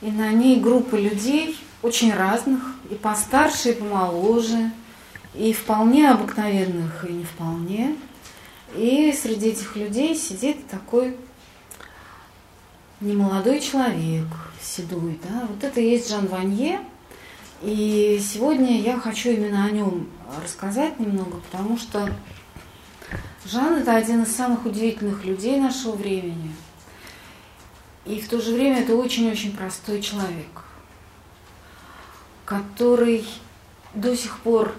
и на ней группа людей очень разных, и постарше, и помоложе, и вполне обыкновенных, и не вполне. И среди этих людей сидит такой немолодой человек, седой, да, вот это и есть Жан Ванье, и сегодня я хочу именно о нем рассказать немного, потому что Жан это один из самых удивительных людей нашего времени. И в то же время это очень-очень простой человек, который до сих пор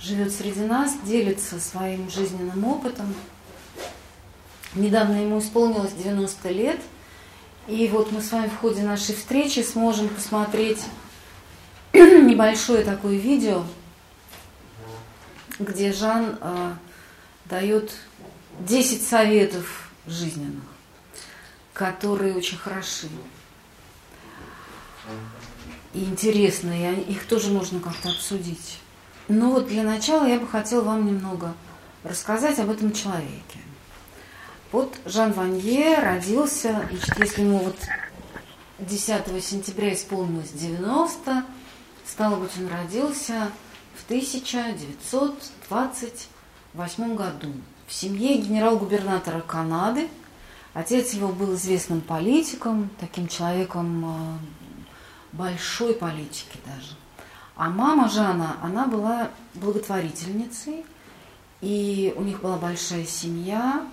живет среди нас, делится своим жизненным опытом. Недавно ему исполнилось 90 лет, и вот мы с вами в ходе нашей встречи сможем посмотреть небольшое такое видео, где Жан э, дает 10 советов жизненных, которые очень хороши и интересные, и их тоже можно как-то обсудить. Но вот для начала я бы хотела вам немного рассказать об этом человеке. Вот Жан Ванье родился, если ему вот 10 сентября исполнилось 90, стало быть, он родился в 1928 году в семье генерал-губернатора Канады. Отец его был известным политиком, таким человеком э, большой политики даже. А мама Жана, она была благотворительницей, и у них была большая семья,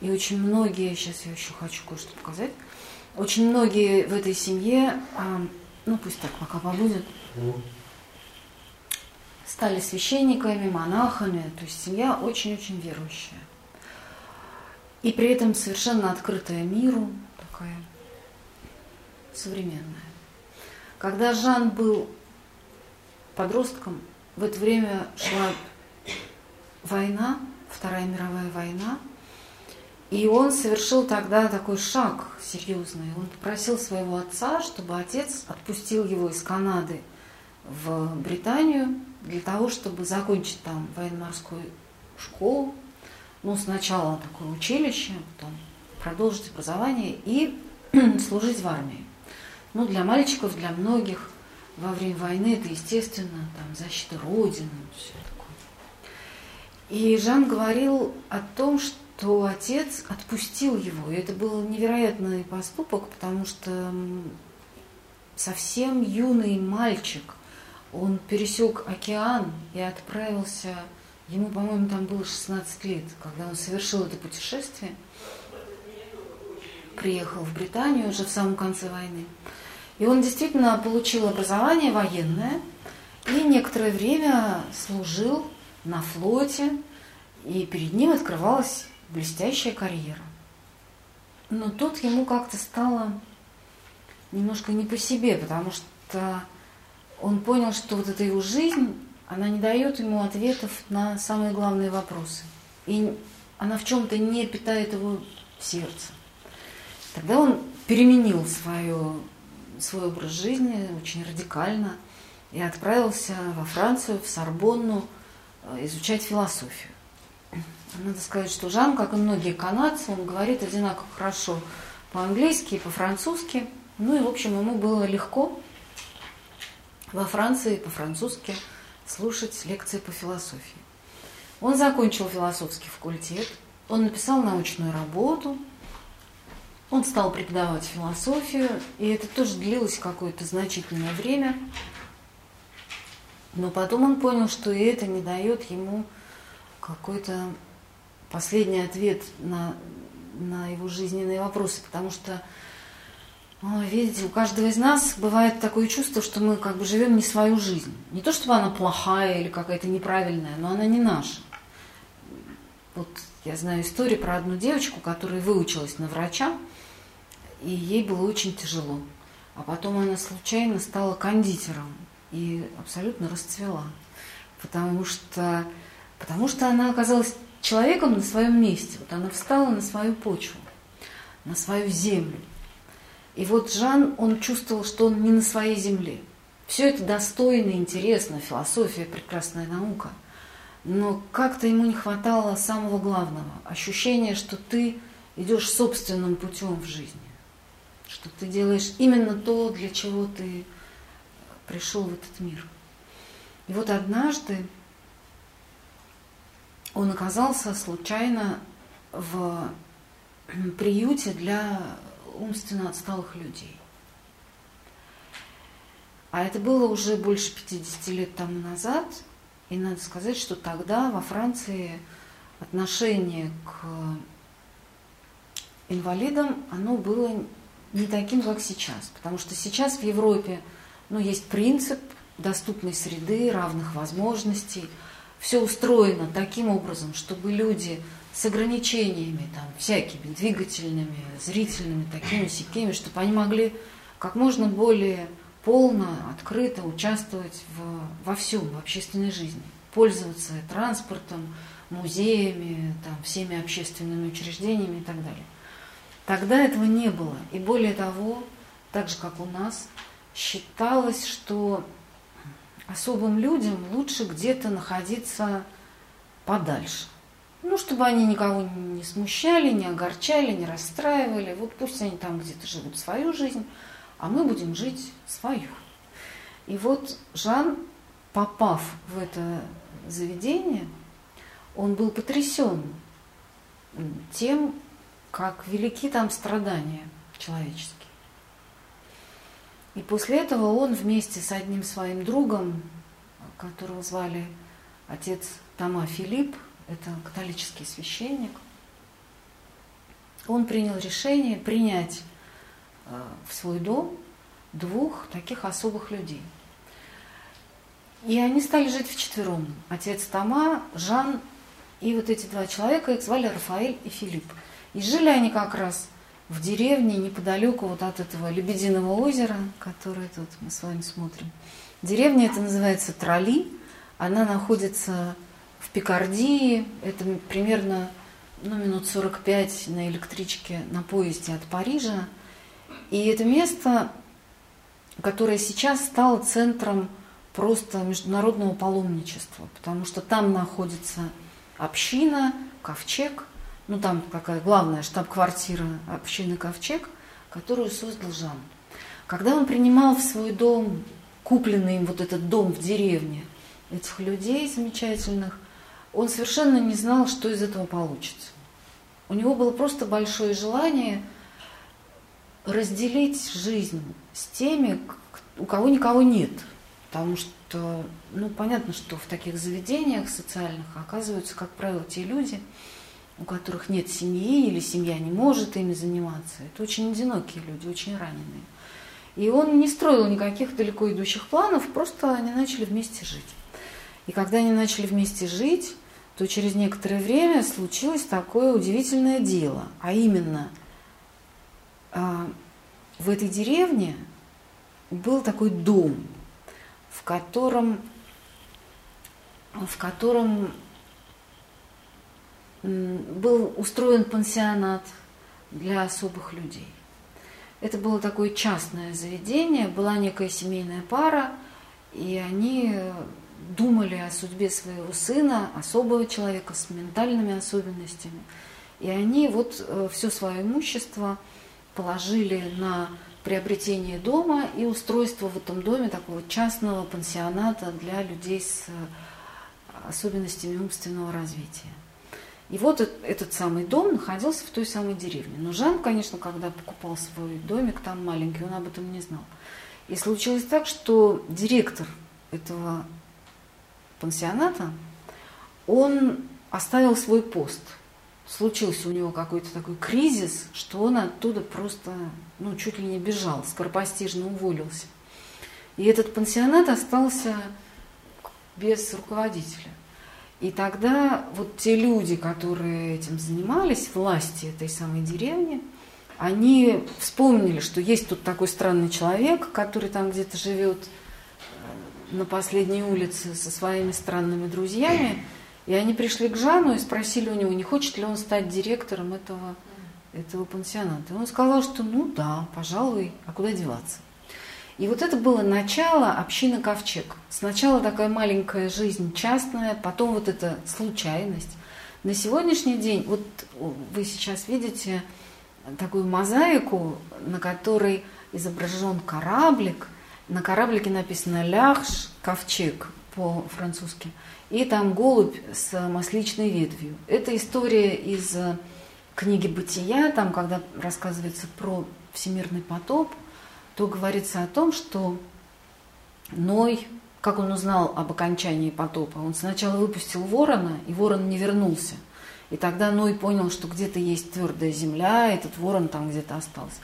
и очень многие, сейчас я еще хочу кое-что показать, очень многие в этой семье, а, ну пусть так пока побудет, стали священниками, монахами, то есть семья очень-очень верующая. И при этом совершенно открытая миру, такая современная. Когда Жан был подростком, в это время шла война, Вторая мировая война, и он совершил тогда такой шаг серьезный. Он попросил своего отца, чтобы отец отпустил его из Канады в Британию для того, чтобы закончить там военно-морскую школу. Ну, сначала такое училище, потом продолжить образование и служить в армии. Ну, для мальчиков, для многих во время войны это, естественно, там, защита Родины, все такое. И Жан говорил о том, что отец отпустил его. И это был невероятный поступок, потому что совсем юный мальчик, он пересек океан и отправился, ему, по-моему, там было 16 лет, когда он совершил это путешествие, приехал в Британию уже в самом конце войны. И он действительно получил образование военное и некоторое время служил на флоте, и перед ним открывалась блестящая карьера. Но тут ему как-то стало немножко не по себе, потому что он понял, что вот эта его жизнь, она не дает ему ответов на самые главные вопросы. И она в чем-то не питает его сердце. Тогда он переменил свое свой образ жизни очень радикально и отправился во Францию, в Сорбонну, э, изучать философию. Надо сказать, что Жан, как и многие канадцы, он говорит одинаково хорошо по-английски и по-французски. Ну и, в общем, ему было легко во Франции по-французски слушать лекции по философии. Он закончил философский факультет, он написал научную работу – он стал преподавать философию, и это тоже длилось какое-то значительное время. Но потом он понял, что и это не дает ему какой-то последний ответ на, на его жизненные вопросы, потому что, видите, у каждого из нас бывает такое чувство, что мы как бы живем не свою жизнь. Не то, чтобы она плохая или какая-то неправильная, но она не наша. Вот я знаю историю про одну девочку, которая выучилась на врача, и ей было очень тяжело. а потом она случайно стала кондитером и абсолютно расцвела. Потому что, потому что она оказалась человеком на своем месте. Вот она встала на свою почву, на свою землю. И вот Жан, он чувствовал, что он не на своей земле. Все это достойно, интересно, философия, прекрасная наука. Но как-то ему не хватало самого главного – ощущения, что ты идешь собственным путем в жизни, что ты делаешь именно то, для чего ты пришел в этот мир. И вот однажды он оказался случайно в приюте для умственно отсталых людей. А это было уже больше 50 лет тому назад, и надо сказать, что тогда во Франции отношение к инвалидам, оно было не таким, как сейчас. Потому что сейчас в Европе ну, есть принцип доступной среды, равных возможностей. Все устроено таким образом, чтобы люди с ограничениями, там, всякими двигательными, зрительными, такими сякими, чтобы они могли как можно более полно, открыто участвовать в, во всем, в общественной жизни, пользоваться транспортом, музеями, там, всеми общественными учреждениями и так далее. Тогда этого не было. И более того, так же как у нас, считалось, что особым людям лучше где-то находиться подальше. Ну, чтобы они никого не смущали, не огорчали, не расстраивали. Вот пусть они там где-то живут свою жизнь, а мы будем жить свою. И вот Жан, попав в это заведение, он был потрясен тем, как велики там страдания человеческие. И после этого он вместе с одним своим другом, которого звали отец Тома Филипп, это католический священник, он принял решение принять э, в свой дом двух таких особых людей. И они стали жить вчетвером. Отец Тома, Жан и вот эти два человека, их звали Рафаэль и Филипп. И жили они как раз в деревне неподалеку вот от этого Лебединого озера, которое тут мы с вами смотрим. Деревня это называется Трали. Она находится Пикардии. Это примерно ну, минут 45 на электричке, на поезде от Парижа. И это место, которое сейчас стало центром просто международного паломничества, потому что там находится община, ковчег – ну там какая главная штаб-квартира общины Ковчег, которую создал Жан. Когда он принимал в свой дом, купленный им вот этот дом в деревне, этих людей замечательных, он совершенно не знал, что из этого получится. У него было просто большое желание разделить жизнь с теми, у кого никого нет. Потому что, ну, понятно, что в таких заведениях социальных оказываются, как правило, те люди, у которых нет семьи или семья не может ими заниматься. Это очень одинокие люди, очень раненые. И он не строил никаких далеко идущих планов, просто они начали вместе жить. И когда они начали вместе жить, то через некоторое время случилось такое удивительное дело. А именно, а, в этой деревне был такой дом, в котором, в котором был устроен пансионат для особых людей. Это было такое частное заведение, была некая семейная пара, и они думали о судьбе своего сына, особого человека с ментальными особенностями. И они вот э, все свое имущество положили на приобретение дома и устройство в этом доме такого частного пансионата для людей с э, особенностями умственного развития. И вот этот самый дом находился в той самой деревне. Но Жан, конечно, когда покупал свой домик там маленький, он об этом не знал. И случилось так, что директор этого пансионата, он оставил свой пост. Случился у него какой-то такой кризис, что он оттуда просто, ну, чуть ли не бежал, скоропостижно уволился. И этот пансионат остался без руководителя. И тогда вот те люди, которые этим занимались, власти этой самой деревни, они вспомнили, что есть тут такой странный человек, который там где-то живет на последней улице со своими странными друзьями. И они пришли к Жану и спросили у него, не хочет ли он стать директором этого, этого пансионата. И он сказал, что ну да, пожалуй, а куда деваться. И вот это было начало общины Ковчег. Сначала такая маленькая жизнь частная, потом вот эта случайность. На сегодняшний день, вот вы сейчас видите такую мозаику, на которой изображен кораблик. На кораблике написано «Ляхш», «Ковчег» по-французски. И там голубь с масличной ветвью. Это история из книги «Бытия», там, когда рассказывается про всемирный потоп, то говорится о том, что Ной, как он узнал об окончании потопа, он сначала выпустил ворона, и ворон не вернулся – и тогда Ной понял, что где-то есть твердая земля, этот ворон там где-то остался.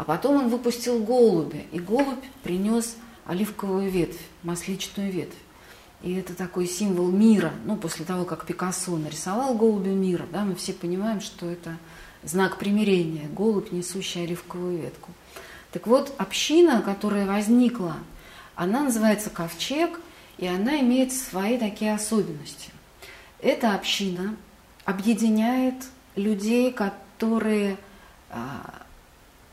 А потом он выпустил голубя, и голубь принес оливковую ветвь, масличную ветвь. И это такой символ мира. Ну, после того, как Пикассо нарисовал голубя мира, да, мы все понимаем, что это знак примирения, голубь, несущий оливковую ветку. Так вот, община, которая возникла, она называется Ковчег, и она имеет свои такие особенности. Эта община объединяет людей, которые а,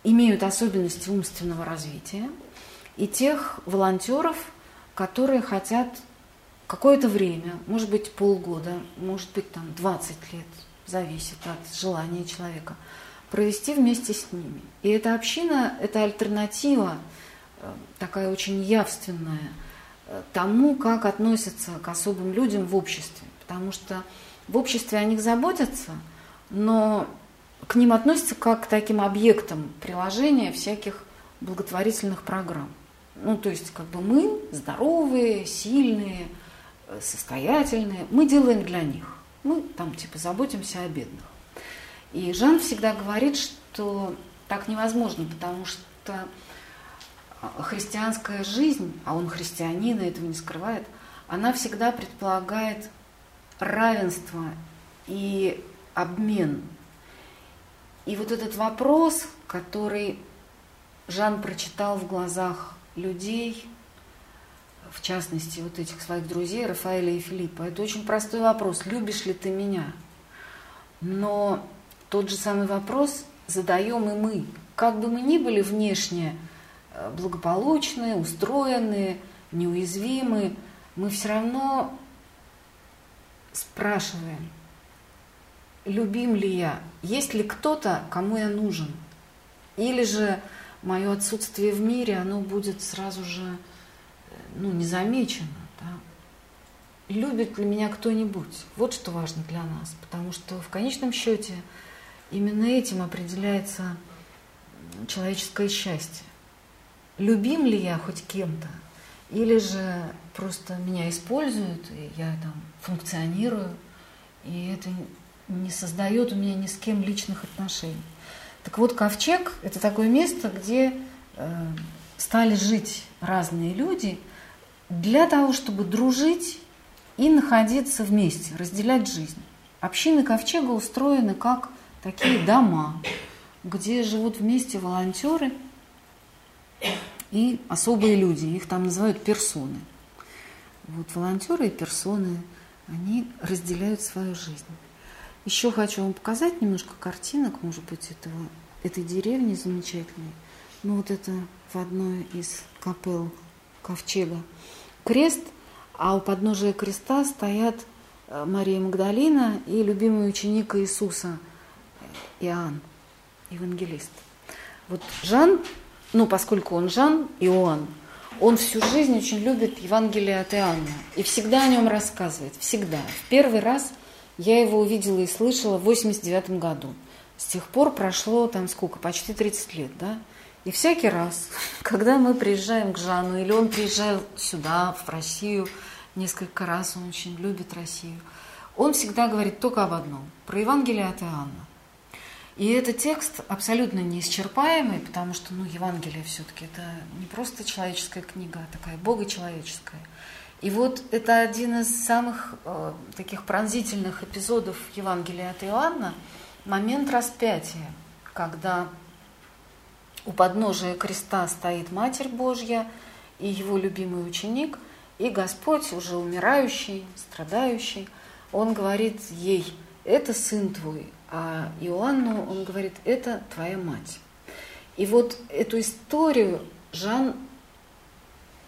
имеют особенности умственного развития, и тех волонтеров, которые хотят какое-то время, может быть полгода, может быть там 20 лет, зависит от желания человека, провести вместе с ними. И эта община, это альтернатива, э, такая очень явственная, э, тому, как относятся к особым людям в обществе. Потому что в обществе о них заботятся, но к ним относятся как к таким объектам приложения всяких благотворительных программ. Ну, то есть, как бы мы здоровые, сильные, состоятельные, мы делаем для них. Мы там, типа, заботимся о бедных. И Жан всегда говорит, что так невозможно, потому что христианская жизнь, а он христианин, и этого не скрывает, она всегда предполагает равенство и обмен. И вот этот вопрос, который Жан прочитал в глазах людей, в частности, вот этих своих друзей, Рафаэля и Филиппа, это очень простой вопрос, любишь ли ты меня? Но тот же самый вопрос задаем и мы. Как бы мы ни были внешне э, благополучные, устроенные, неуязвимые, мы все равно спрашиваем, любим ли я, есть ли кто-то, кому я нужен, или же мое отсутствие в мире, оно будет сразу же э, ну, незамечено. Да? Любит ли меня кто-нибудь? Вот что важно для нас, потому что в конечном счете именно этим определяется человеческое счастье. Любим ли я хоть кем-то? Или же просто меня используют, и я там функционирую, и это не создает у меня ни с кем личных отношений. Так вот, ковчег – это такое место, где э, стали жить разные люди для того, чтобы дружить и находиться вместе, разделять жизнь. Общины ковчега устроены как такие дома, где живут вместе волонтеры – и особые люди, их там называют персоны. Вот волонтеры и персоны, они разделяют свою жизнь. Еще хочу вам показать немножко картинок, может быть, этого, этой деревни замечательной. Ну вот это в одной из капел Ковчега. Крест, а у подножия креста стоят э, Мария Магдалина и любимый ученик Иисуса э, Иоанн, евангелист. Вот Жан ну, поскольку он Жан, Иоанн, он всю жизнь очень любит Евангелие от Иоанна и всегда о нем рассказывает, всегда. В первый раз я его увидела и слышала в 89 году. С тех пор прошло там сколько, почти 30 лет, да? И всякий раз, когда мы приезжаем к Жану, или он приезжает сюда, в Россию, несколько раз, он очень любит Россию, он всегда говорит только об одном, про Евангелие от Иоанна. И этот текст абсолютно неисчерпаемый, потому что ну, Евангелие все-таки это не просто человеческая книга, а такая богочеловеческая. И вот это один из самых э, таких пронзительных эпизодов Евангелия от Иоанна, момент распятия, когда у подножия креста стоит Матерь Божья и его любимый ученик, и Господь, уже умирающий, страдающий, он говорит ей, это сын твой, а Иоанну он говорит, это твоя мать. И вот эту историю Жан,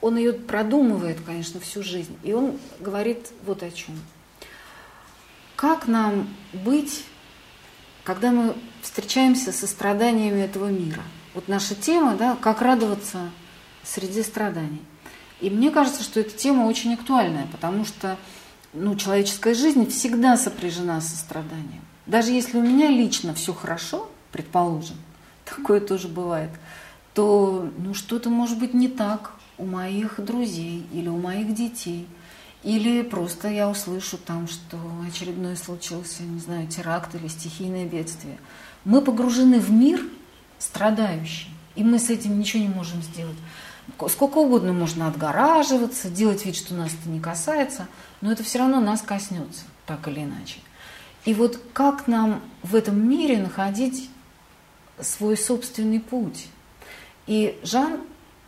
он ее продумывает, конечно, всю жизнь. И он говорит вот о чем. Как нам быть, когда мы встречаемся со страданиями этого мира? Вот наша тема, да, как радоваться среди страданий. И мне кажется, что эта тема очень актуальная, потому что ну, человеческая жизнь всегда сопряжена со страданием. Даже если у меня лично все хорошо, предположим, такое тоже бывает, то ну, что-то может быть не так у моих друзей или у моих детей. Или просто я услышу там, что очередной случился, не знаю, теракт или стихийное бедствие. Мы погружены в мир страдающий, и мы с этим ничего не можем сделать. Сколько угодно можно отгораживаться, делать вид, что нас это не касается, но это все равно нас коснется, так или иначе. И вот как нам в этом мире находить свой собственный путь? И Жан,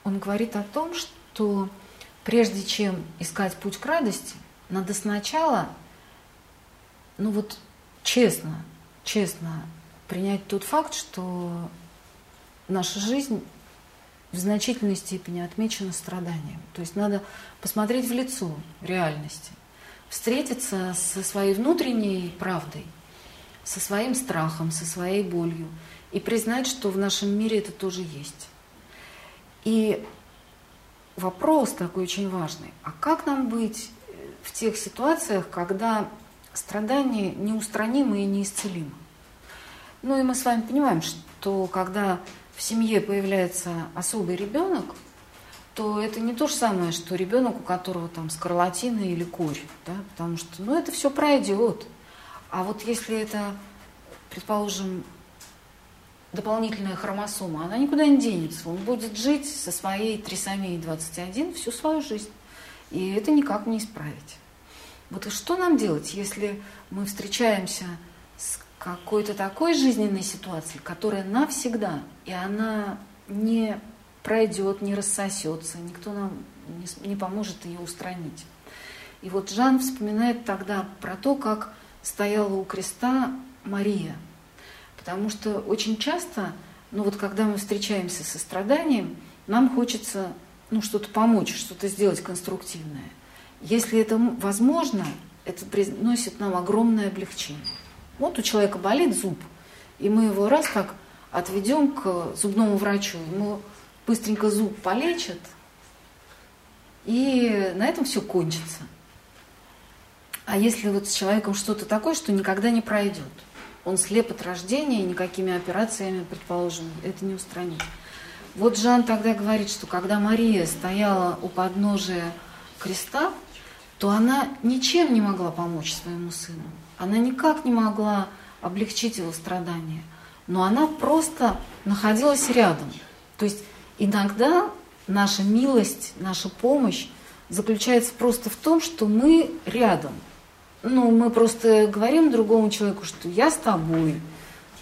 он говорит о том, что прежде чем искать путь к радости, надо сначала, ну вот честно, честно принять тот факт, что наша жизнь в значительной степени отмечена страданием. То есть надо посмотреть в лицо реальности, встретиться со своей внутренней правдой, со своим страхом, со своей болью и признать, что в нашем мире это тоже есть. И вопрос такой очень важный. А как нам быть в тех ситуациях, когда страдания неустранимы и неисцелимы? Ну и мы с вами понимаем, что когда в семье появляется особый ребенок, то это не то же самое, что ребенок, у которого там скарлатина или корь, да, потому что, ну, это все пройдет. А вот если это, предположим, дополнительная хромосома, она никуда не денется. Он будет жить со своей трисомией 21 всю свою жизнь. И это никак не исправить. Вот что нам делать, если мы встречаемся какой-то такой жизненной ситуации, которая навсегда, и она не пройдет, не рассосется, никто нам не, не поможет ее устранить. И вот Жан вспоминает тогда про то, как стояла у креста Мария. Потому что очень часто, ну вот когда мы встречаемся со страданием, нам хочется ну, что-то помочь, что-то сделать конструктивное. Если это возможно, это приносит нам огромное облегчение. Вот у человека болит зуб, и мы его раз так отведем к зубному врачу, ему быстренько зуб полечат, и на этом все кончится. А если вот с человеком что-то такое, что никогда не пройдет, он слеп от рождения, и никакими операциями, предположим, это не устранить. Вот Жан тогда говорит, что когда Мария стояла у подножия креста, то она ничем не могла помочь своему сыну. Она никак не могла облегчить его страдания, но она просто находилась рядом. То есть иногда наша милость, наша помощь заключается просто в том, что мы рядом. Ну, мы просто говорим другому человеку, что я с тобой,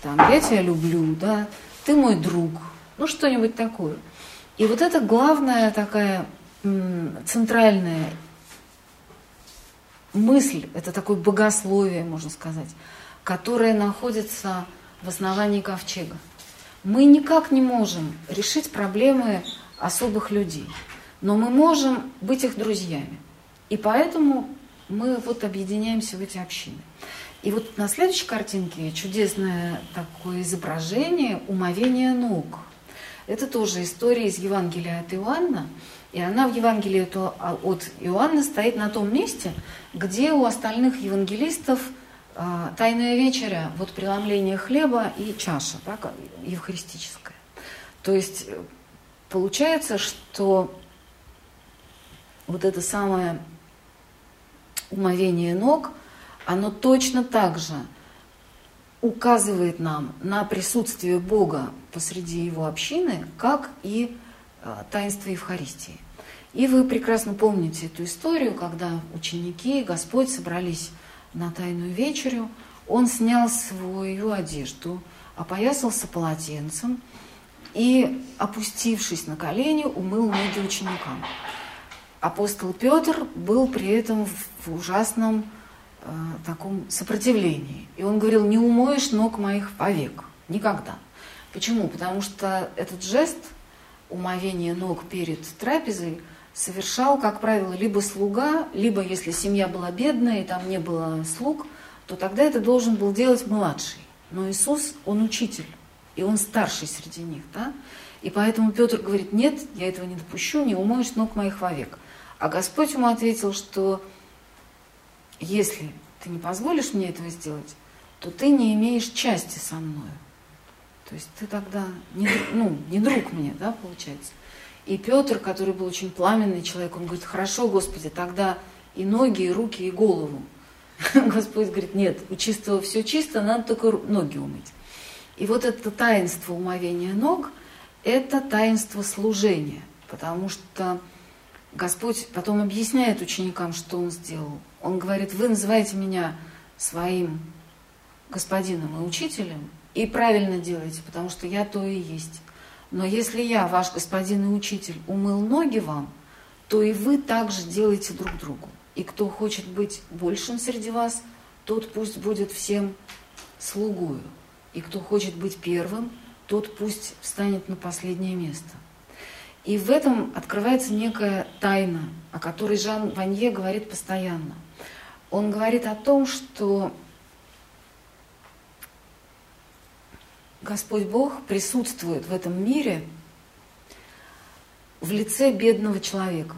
там, я тебя люблю, да, ты мой друг, ну что-нибудь такое. И вот это главная такая центральная мысль, это такое богословие, можно сказать, которое находится в основании ковчега. Мы никак не можем решить проблемы особых людей, но мы можем быть их друзьями. И поэтому мы вот объединяемся в эти общины. И вот на следующей картинке чудесное такое изображение умовения ног. Это тоже история из Евангелия от Иоанна. И она в Евангелии от Иоанна стоит на том месте, где у остальных евангелистов а, тайная вечеря, вот преломление хлеба и чаша, так, евхаристическая. То есть э, получается, что вот это самое умовение ног, оно точно так же указывает нам на присутствие Бога посреди его общины, как и Э, таинства Евхаристии. И вы прекрасно помните эту историю, когда ученики, Господь собрались на Тайную вечерю, он снял свою одежду, опоясался полотенцем, и, опустившись на колени, умыл ноги ученикам. Апостол Петр был при этом в ужасном э, таком сопротивлении. И он говорил, не умоешь ног моих вовек, никогда. Почему? Потому что этот жест умовения ног перед трапезой совершал, как правило, либо слуга, либо, если семья была бедная и там не было слуг, то тогда это должен был делать младший. Но Иисус, Он учитель, и Он старший среди них. Да? И поэтому Петр говорит, нет, я этого не допущу, не умоешь ног моих вовек. А Господь ему ответил, что если ты не позволишь мне этого сделать, то ты не имеешь части со мной. То есть ты тогда не, ну, не друг мне, да, получается. И Петр, который был очень пламенный человек, он говорит, хорошо, Господи, тогда и ноги, и руки, и голову. Господь говорит, нет, у чистого все чисто, надо только ноги умыть. И вот это таинство умовения ног, это таинство служения, потому что Господь потом объясняет ученикам, что Он сделал. Он говорит, вы называете меня своим господином и учителем, и правильно делаете, потому что я то и есть. Но если я, ваш господин и учитель, умыл ноги вам, то и вы также делаете друг другу. И кто хочет быть большим среди вас, тот пусть будет всем слугую. И кто хочет быть первым, тот пусть встанет на последнее место. И в этом открывается некая тайна, о которой Жан Ванье говорит постоянно. Он говорит о том, что Господь Бог присутствует в этом мире в лице бедного человека.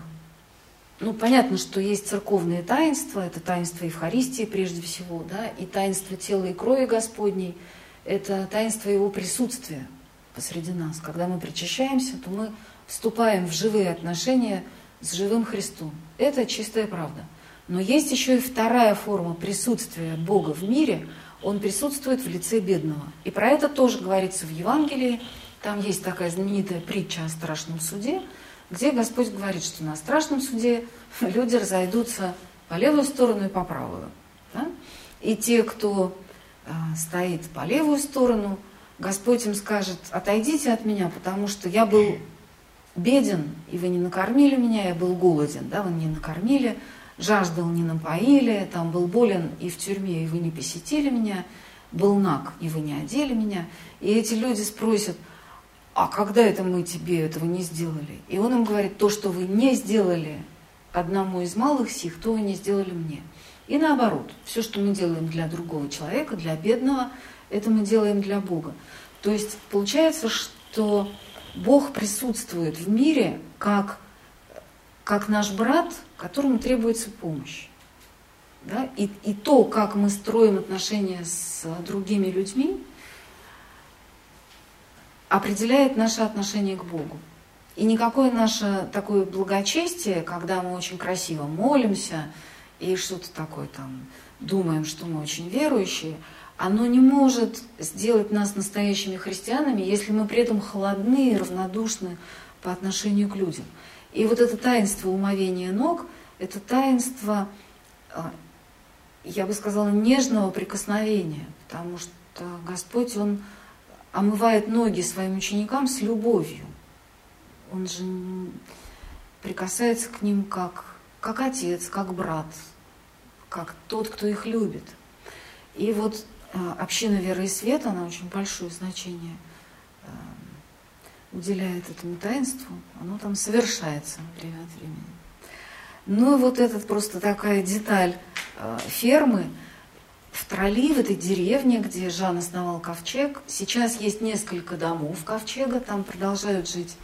Ну, понятно, что есть церковные таинства, это таинство Евхаристии прежде всего, да, и таинство тела и крови Господней, это таинство Его присутствия посреди нас. Когда мы причащаемся, то мы вступаем в живые отношения с живым Христом. Это чистая правда. Но есть еще и вторая форма присутствия Бога в мире – он присутствует в лице бедного. И про это тоже говорится в Евангелии. Там есть такая знаменитая притча о страшном суде, где Господь говорит, что на страшном суде люди разойдутся по левую сторону и по правую. Да? И те, кто э, стоит по левую сторону, Господь им скажет, отойдите от меня, потому что я был беден, и вы не накормили меня, я был голоден, да, вы не накормили, жаждал, не напоили, там был болен и в тюрьме, и вы не посетили меня, был наг, и вы не одели меня. И эти люди спросят, а когда это мы тебе этого не сделали? И он им говорит, то, что вы не сделали одному из малых сих, то вы не сделали мне. И наоборот, все, что мы делаем для другого человека, для бедного, это мы делаем для Бога. То есть получается, что Бог присутствует в мире как как наш брат, которому требуется помощь. Да? И, и то, как мы строим отношения с другими людьми, определяет наше отношение к Богу. И никакое наше такое благочестие, когда мы очень красиво молимся и что-то такое там думаем, что мы очень верующие, оно не может сделать нас настоящими христианами, если мы при этом холодны и равнодушны по отношению к людям. И вот это таинство умовения ног, это таинство, а, я бы сказала, нежного прикосновения, потому что Господь, Он омывает ноги своим ученикам с любовью. Он же прикасается к ним как, как отец, как брат, как тот, кто их любит. И вот община веры и света, она очень большое значение – уделяет этому таинству, оно там совершается время от времени. Ну и вот этот просто такая деталь э, фермы в Трали, в этой деревне, где Жан основал ковчег. Сейчас есть несколько домов ковчега, там продолжают жить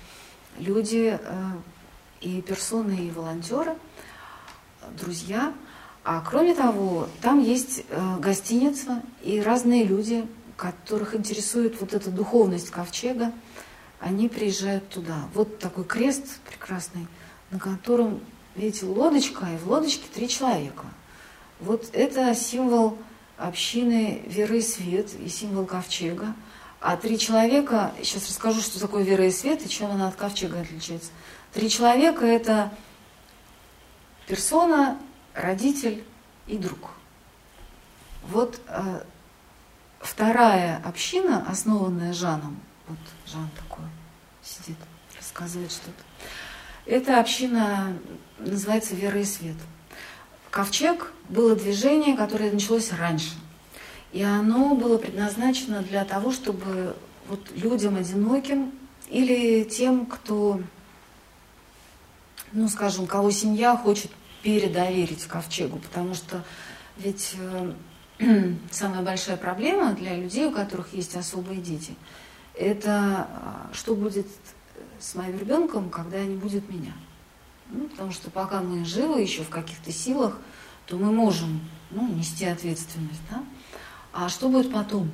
люди э, и персоны, и волонтеры, друзья. А кроме того, там есть э, гостиница и разные люди, которых интересует вот эта духовность ковчега они приезжают туда. Вот такой крест прекрасный, на котором, видите, лодочка, и в лодочке три человека. Вот это символ общины веры и свет, и символ ковчега. А три человека, сейчас расскажу, что такое вера и свет, и чем она от ковчега отличается. Три человека – это персона, родитель и друг. Вот э, вторая община, основанная Жаном, Вот Жан такой сидит, рассказывает что-то. Эта община называется «Вера и свет». Ковчег было движение, которое началось раньше. И оно было предназначено для того, чтобы вот людям одиноким или тем, кто, ну, скажем, кого семья хочет передоверить ковчегу, потому что ведь э, самая большая проблема для людей, у которых есть особые дети, это а, что будет с моим ребенком, когда не будет меня. Ну, потому что пока мы живы еще в каких-то силах, то мы можем ну, нести ответственность. Да? А что будет потом?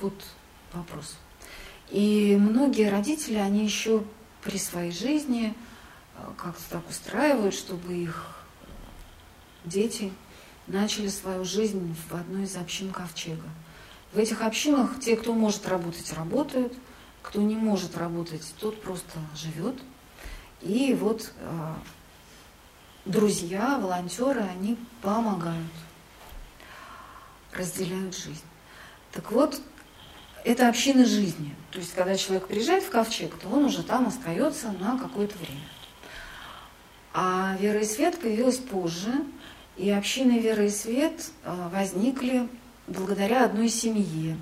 Вот вопрос. И многие родители, они еще при своей жизни э, как-то так устраивают, чтобы их дети начали свою жизнь в одной из общин Ковчега. В этих общинах те, кто может работать, работают, кто не может работать, тот просто живет. И вот э, друзья, волонтеры, они помогают, разделяют жизнь. Так вот, это община жизни. То есть, когда человек приезжает в ковчег, то он уже там остается на какое-то время. А вера и свет появилась позже, и общины вера и свет э, возникли благодаря одной семье,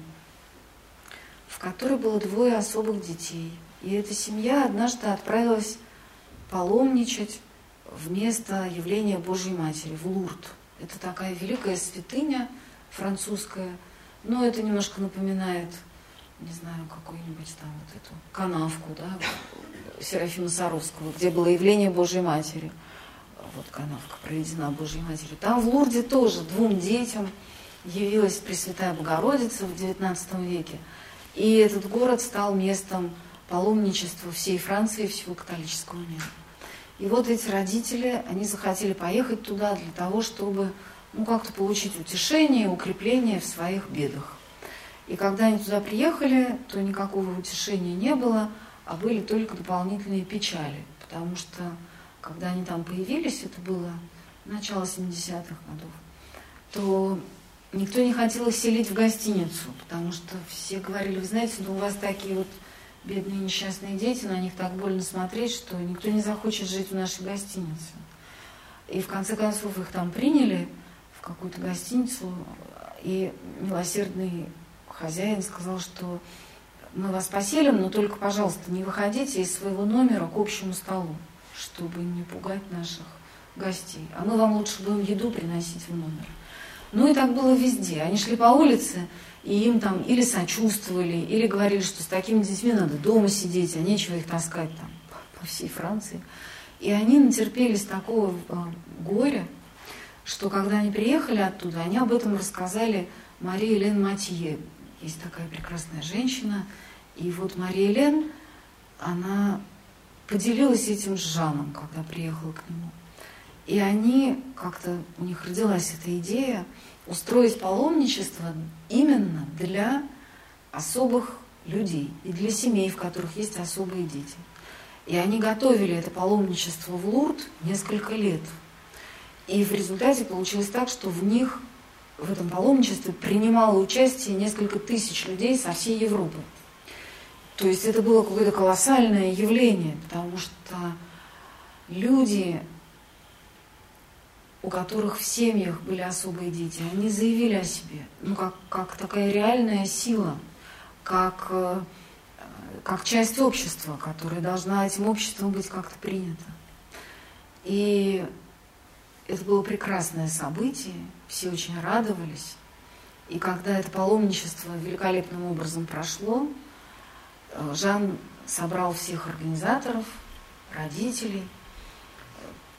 в которой было двое особых детей. И эта семья однажды отправилась паломничать вместо явления Божьей Матери в Лурд. Это такая великая святыня французская, но это немножко напоминает, не знаю, какую-нибудь там вот эту канавку, да, Серафима Саровского, где было явление Божьей Матери. Вот канавка проведена Божьей Матерью. Там в Лурде тоже двум детям явилась Пресвятая Богородица в XIX веке. И этот город стал местом паломничества всей Франции и всего католического мира. И вот эти родители, они захотели поехать туда для того, чтобы ну, как-то получить утешение, укрепление в своих бедах. И когда они туда приехали, то никакого утешения не было, а были только дополнительные печали, потому что когда они там появились, это было начало 70-х годов, то никто не хотел их селить в гостиницу, потому что все говорили, вы знаете, ну у вас такие вот бедные несчастные дети, на них так больно смотреть, что никто не захочет жить в нашей гостинице. И в конце концов их там приняли в какую-то гостиницу, и милосердный хозяин сказал, что мы вас поселим, но только, пожалуйста, не выходите из своего номера к общему столу, чтобы не пугать наших гостей. А мы вам лучше будем еду приносить в номер. Ну и так было везде. Они шли по улице, и им там или сочувствовали, или говорили, что с такими детьми надо дома сидеть, а нечего их таскать там по всей Франции. И они натерпелись такого э, горя, что когда они приехали оттуда, они об этом рассказали Марии Лен Матье. Есть такая прекрасная женщина. И вот Мария Лен, она поделилась этим с Жаном, когда приехала к нему. И они, как-то у них родилась эта идея устроить паломничество именно для особых людей и для семей, в которых есть особые дети. И они готовили это паломничество в Лурд несколько лет. И в результате получилось так, что в них, в этом паломничестве, принимало участие несколько тысяч людей со всей Европы. То есть это было какое-то колоссальное явление, потому что люди у которых в семьях были особые дети, они заявили о себе, ну, как, как такая реальная сила, как, э, как часть общества, которая должна этим обществом быть как-то принята. И это было прекрасное событие, все очень радовались. И когда это паломничество великолепным образом прошло, Жан собрал всех организаторов, родителей –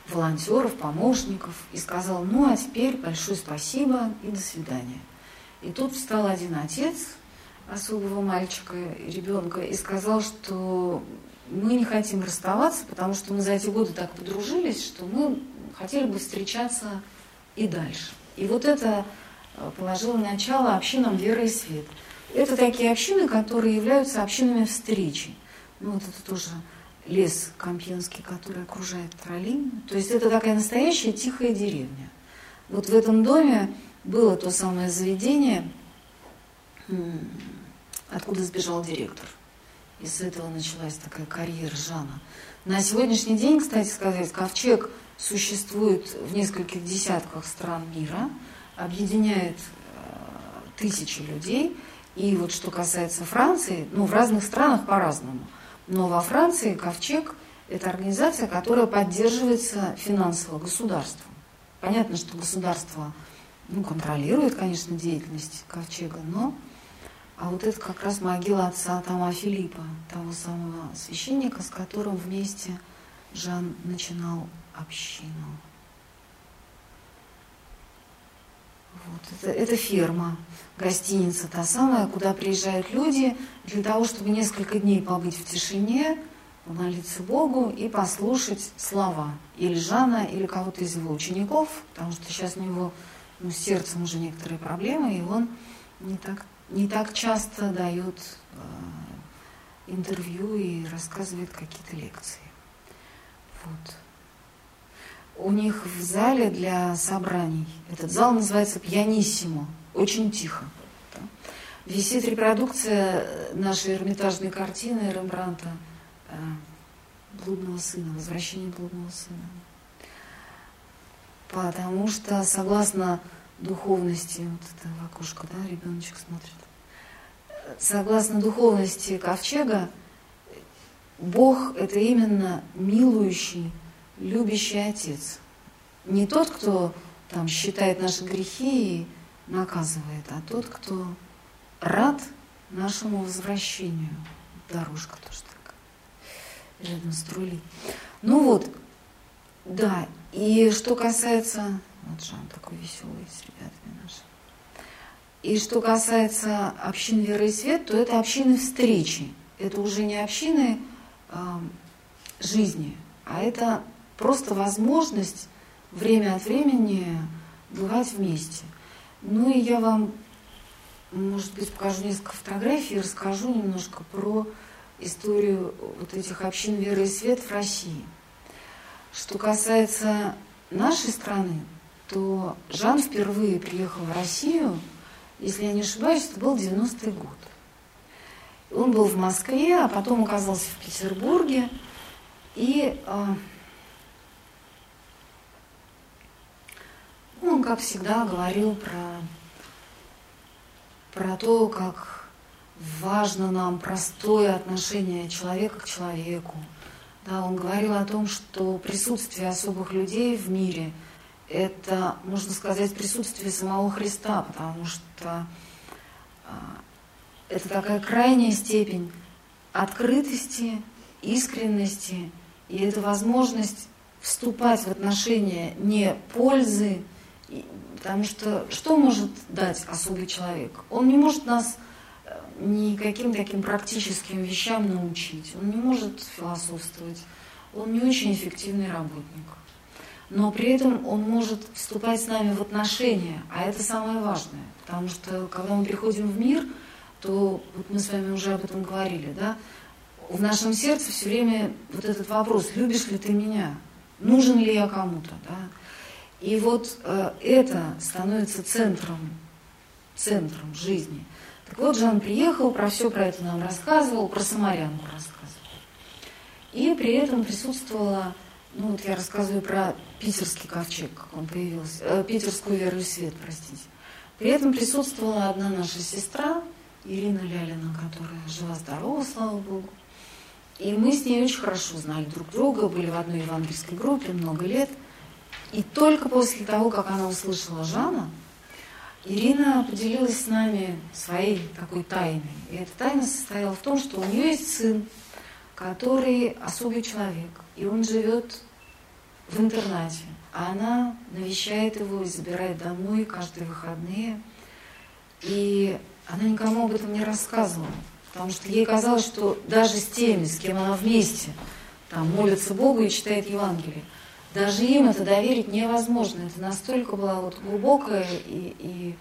волонтеров, помощников и сказал, ну а теперь большое спасибо и до свидания. И тут встал один отец особого мальчика, ребенка, и сказал, что мы не хотим расставаться, потому что мы за эти годы так подружились, что мы хотели бы встречаться и дальше. И вот это э, положило начало общинам веры и свет. Это такие общины, которые являются общинами встречи. Ну, вот это тоже лес Кампьенский, который окружает Троллин. То есть это такая настоящая тихая деревня. Вот в этом доме было то самое заведение, откуда сбежал директор. И с этого началась такая карьера Жана. На сегодняшний день, кстати сказать, ковчег существует в нескольких десятках стран мира, объединяет э, тысячи людей. И вот что касается Франции, ну, в разных странах по-разному. Но во Франции ковчег – это организация, которая поддерживается финансово государством. Понятно, что государство ну, контролирует, конечно, деятельность ковчега, но а вот это как раз могила отца Тома Филиппа, того самого священника, с которым вместе Жан начинал общину. Вот, это, это ферма, гостиница та самая, куда приезжают люди для того, чтобы несколько дней побыть в тишине, молиться Богу и послушать слова или Жана, или кого-то из его учеников, потому что сейчас у него ну, с сердцем уже некоторые проблемы, и он не так не так часто дает э, интервью и рассказывает какие-то лекции. Вот. У них в зале для собраний, этот зал называется «Пьяниссимо», очень тихо. Висит репродукция нашей эрмитажной картины Рембранта э, «Блудного сына», «Возвращение блудного сына». Потому что, согласно духовности, вот это в окошко, да, ребеночек смотрит. Согласно духовности ковчега, Бог – это именно милующий, любящий Отец. Не тот, кто там считает наши грехи и наказывает, а тот, кто рад нашему возвращению. Дорожка тоже такая, рядом с трулей. Ну вот, да, и что касается вот Жан такой веселый с ребятами нашими. И что касается общин веры и свет, то это общины встречи. Это уже не общины э, жизни, а это просто возможность время от времени бывать вместе. Ну и я вам, может быть, покажу несколько фотографий и расскажу немножко про историю вот этих общин веры и свет в России. Что касается нашей страны, то Жан впервые приехал в Россию, если я не ошибаюсь, это был 90-й год. Он был в Москве, а потом оказался в Петербурге. И э, он, как всегда, говорил про, про то, как важно нам простое отношение человека к человеку. Да, он говорил о том, что присутствие особых людей в мире – это, можно сказать, присутствие самого Христа, потому что а, это такая крайняя степень открытости, искренности, и это возможность вступать в отношения не пользы, потому что что может дать особый человек? Он не может нас э, никаким таким практическим вещам научить, он не может философствовать, он не очень эффективный работник. Но при этом он может вступать с нами в отношения, а это самое важное, потому что когда мы приходим в мир, то вот мы с вами уже об этом говорили, да, в нашем сердце все время вот этот вопрос, любишь ли ты меня, нужен ли я кому-то, да, и вот э, это становится центром, центром жизни. Так вот, Жан приехал, про все про это нам рассказывал, про самарянку рассказывал. И при этом присутствовала ну вот я рассказываю про питерский ковчег, как он появился, э, питерскую веру и свет, простите. При этом присутствовала одна наша сестра, Ирина Лялина, которая жива-здорова, слава Богу. И мы с ней очень хорошо знали друг друга, были в одной евангельской группе много лет. И только после того, как она услышала Жана, Ирина поделилась с нами своей такой тайной. И эта тайна состояла в том, что у нее есть сын, который особый человек, и он живет в интернате. А она навещает его и забирает домой каждые выходные. И она никому об этом не рассказывала, потому что ей казалось, что даже с теми, с кем она вместе, там молится Богу и читает Евангелие, даже им это доверить невозможно. Это настолько была вот глубокая и, и,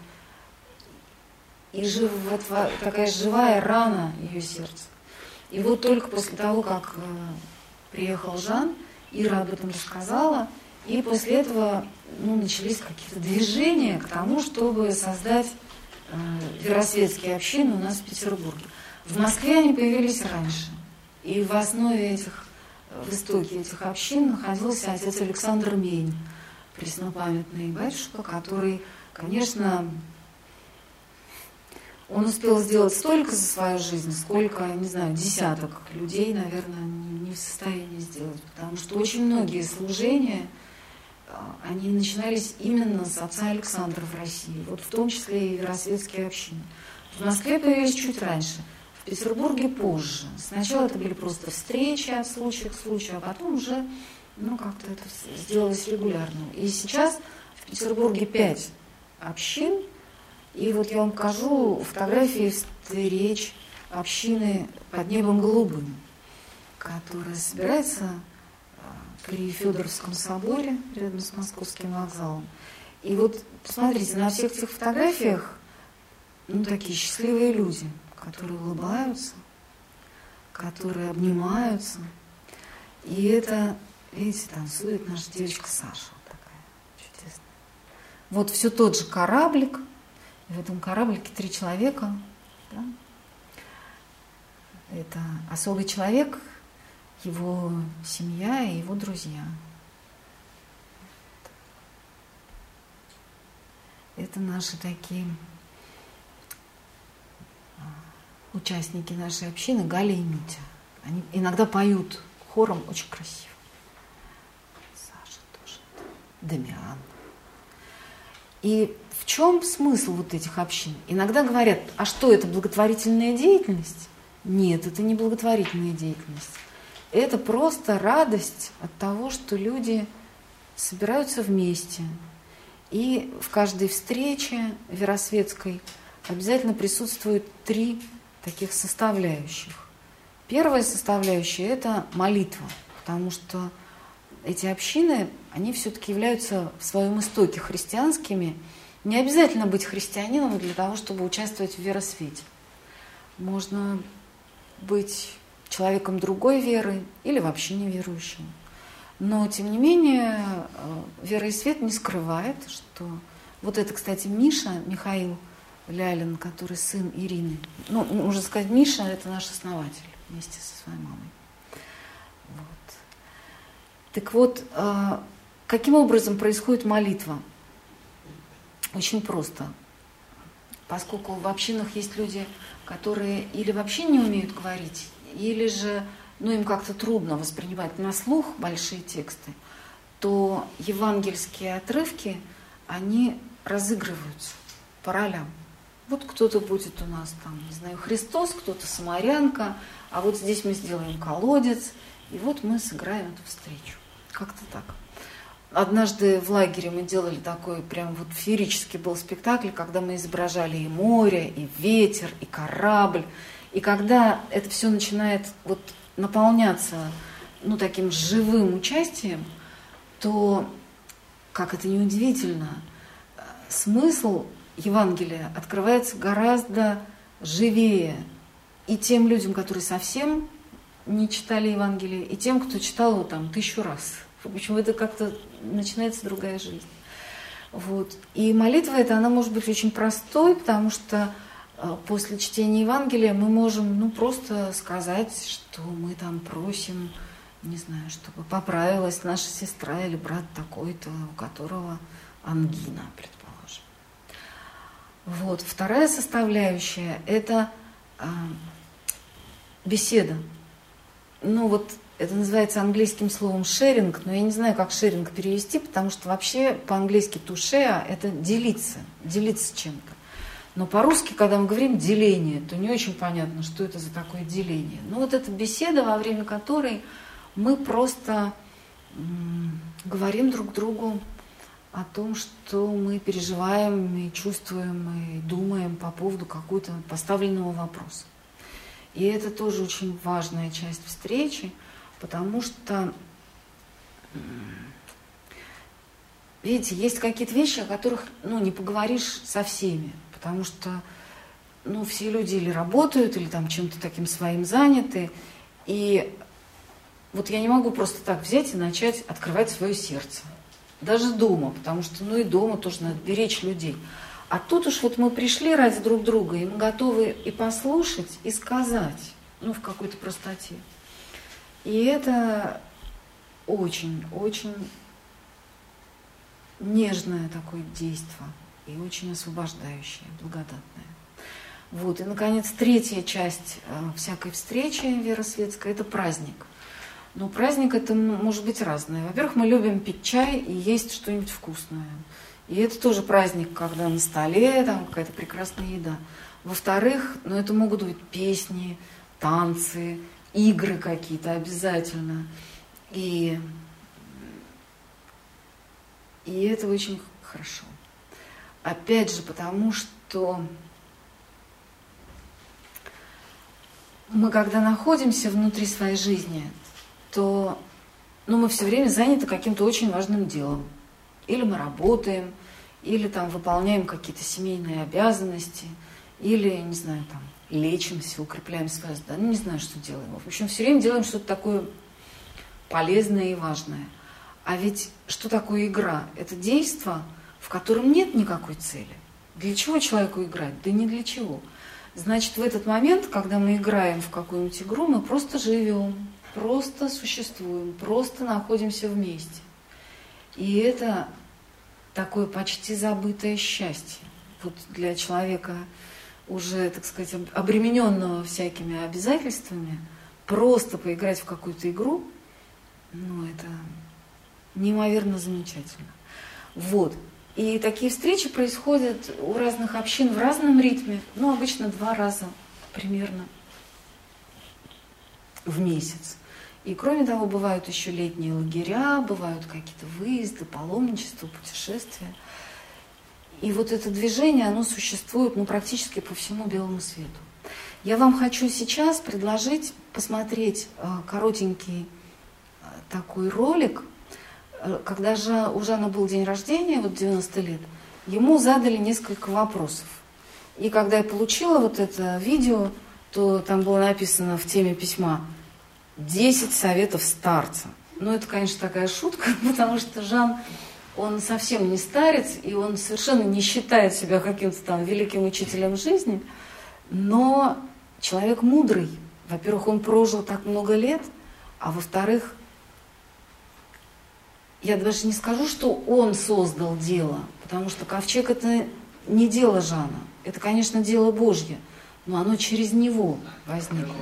и жив, вот, такая живая рана ее сердца. И вот только после того, как э, приехал Жан, Ира об этом рассказала, и после этого ну, начались какие-то движения к тому, чтобы создать э, веросветские общины у нас в Петербурге. В Москве они появились раньше. И в основе этих, в истоке этих общин находился отец Александр Мень, преснопамятный батюшка, который, конечно, он успел сделать столько за свою жизнь, сколько, не знаю, десяток людей, наверное, не в состоянии сделать. Потому что очень многие служения, а, они начинались именно с отца Александра в России, вот в том числе и веросветские общины. В Москве появились чуть раньше, в Петербурге позже. Сначала это были просто встречи от случая к случаю, а потом уже ну, как-то это сделалось регулярно. И сейчас в Петербурге пять общин – и вот я вам покажу фотографии встреч общины под небом голубым, которая собирается а, при Федоровском соборе рядом с Московским вокзалом. И вот посмотрите, на всех этих фотографиях ну, такие счастливые люди, которые улыбаются, которые обнимаются. И это, видите, танцует наша девочка Саша такая чудесная. Вот все тот же кораблик – в этом кораблике три человека. Да? Это особый человек, его семья и его друзья. Это наши такие а, участники нашей общины, Галя и Митя. Они иногда поют хором очень красиво. Саша тоже. Дамиан. И в чем смысл вот этих общин? Иногда говорят, а что это благотворительная деятельность? Нет, это не благотворительная деятельность. Это просто радость от того, что люди собираются вместе. И в каждой встрече веросветской обязательно присутствуют три таких составляющих. Первая составляющая – это молитва, потому что эти общины, они все-таки являются в своем истоке христианскими – не обязательно быть христианином для того, чтобы участвовать в веросвете. Можно быть человеком другой веры или вообще неверующим. Но, тем не менее, э, вера и свет не скрывает, что... Вот это, кстати, Миша, Михаил Лялин, который сын Ирины. Ну, можно сказать, Миша – это наш основатель вместе со своей мамой. Вот. Так вот, э, каким образом происходит молитва? Очень просто. Поскольку в общинах есть люди, которые или вообще не умеют говорить, или же ну, им как-то трудно воспринимать на слух большие тексты, то евангельские отрывки, они разыгрываются по ролям. Вот кто-то будет у нас там, не знаю, Христос, кто-то самарянка, а вот здесь мы сделаем колодец, и вот мы сыграем эту встречу. Как-то так. Однажды в лагере мы делали такой прям вот феерический был спектакль, когда мы изображали и море, и ветер, и корабль. И когда это все начинает вот наполняться ну, таким живым участием, то, как это неудивительно, смысл Евангелия открывается гораздо живее и тем людям, которые совсем не читали Евангелие, и тем, кто читал его там тысячу раз. В общем, это как-то начинается другая жизнь. Вот. И молитва эта, она может быть очень простой, потому что э, после чтения Евангелия мы можем ну, просто сказать, что мы там просим, не знаю, чтобы поправилась наша сестра или брат такой-то, у которого ангина, предположим. Вот. Вторая составляющая – это э, беседа. Ну вот это называется английским словом шеринг, но я не знаю, как шеринг перевести, потому что вообще по-английски тушеа – это делиться, делиться чем-то. Но по-русски, когда мы говорим деление, то не очень понятно, что это за такое деление. Ну вот эта беседа, во время которой мы просто говорим друг другу о том, что мы переживаем и чувствуем и думаем по поводу какого-то поставленного вопроса. И это тоже очень важная часть встречи – Потому что, видите, есть какие-то вещи, о которых ну, не поговоришь со всеми. Потому что ну, все люди или работают, или там чем-то таким своим заняты. И вот я не могу просто так взять и начать открывать свое сердце. Даже дома, потому что, ну и дома тоже надо беречь людей. А тут уж вот мы пришли ради друг друга, и мы готовы и послушать, и сказать, ну, в какой-то простоте. И это очень, очень нежное такое действие и очень освобождающее, благодатное. Вот. И, наконец, третья часть э, всякой встречи веросветской – это праздник. Но праздник это может быть разное. Во-первых, мы любим пить чай и есть что-нибудь вкусное. И это тоже праздник, когда на столе там какая-то прекрасная еда. Во-вторых, ну это могут быть песни, танцы, игры какие-то обязательно. И, и это очень хорошо. Опять же, потому что мы, когда находимся внутри своей жизни, то ну, мы все время заняты каким-то очень важным делом. Или мы работаем, или там выполняем какие-то семейные обязанности, или, не знаю, там, лечимся, укрепляем свое здоровье, ну, не знаю, что делаем. В общем, все время делаем что-то такое полезное и важное. А ведь что такое игра? Это действо, в котором нет никакой цели. Для чего человеку играть? Да не для чего. Значит, в этот момент, когда мы играем в какую-нибудь игру, мы просто живем, просто существуем, просто находимся вместе. И это такое почти забытое счастье. Вот для человека уже, так сказать, обремененного всякими обязательствами, просто поиграть в какую-то игру, ну, это неимоверно замечательно. Вот. И такие встречи происходят у разных общин в разном ритме, ну, обычно два раза примерно в месяц. И кроме того, бывают еще летние лагеря, бывают какие-то выезды, паломничества, путешествия. И вот это движение, оно существует ну, практически по всему белому свету. Я вам хочу сейчас предложить посмотреть э, коротенький э, такой ролик, э, когда же у Жана был день рождения, вот 90 лет, ему задали несколько вопросов. И когда я получила вот это видео, то там было написано в теме письма – 10 советов старца. Ну, это, конечно, такая шутка, потому что Жан, он совсем не старец, и он совершенно не считает себя каким-то там великим учителем жизни, но человек мудрый. Во-первых, он прожил так много лет, а во-вторых, я даже не скажу, что он создал дело, потому что ковчег это не дело Жана, это, конечно, дело Божье, но оно через него возникло.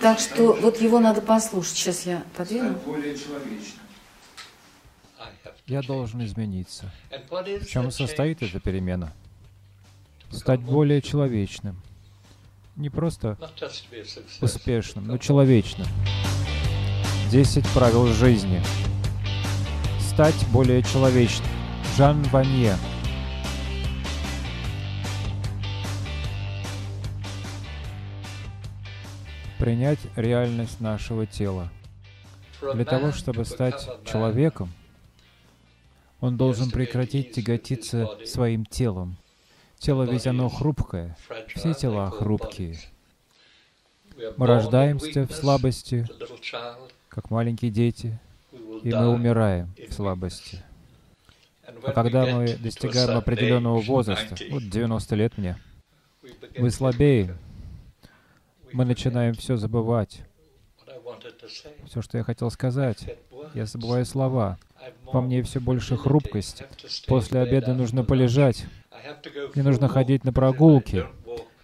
Так что вот его надо послушать. Сейчас я подвину. Я должен измениться. В чем состоит эта перемена? Стать более человечным. Не просто успешным, но человечным. Десять правил жизни. Стать более человечным. Жан Ванье. Принять реальность нашего тела. Для того, чтобы стать человеком, он должен прекратить тяготиться своим телом. Тело ведь оно хрупкое. Все тела хрупкие. Мы рождаемся в слабости, как маленькие дети, и мы умираем в слабости. А когда мы достигаем определенного возраста, вот 90 лет мне, мы слабеем, мы начинаем все забывать. Все, что я хотел сказать, я забываю слова. Во мне все больше хрупкость. После обеда нужно полежать. Мне нужно ходить на прогулки.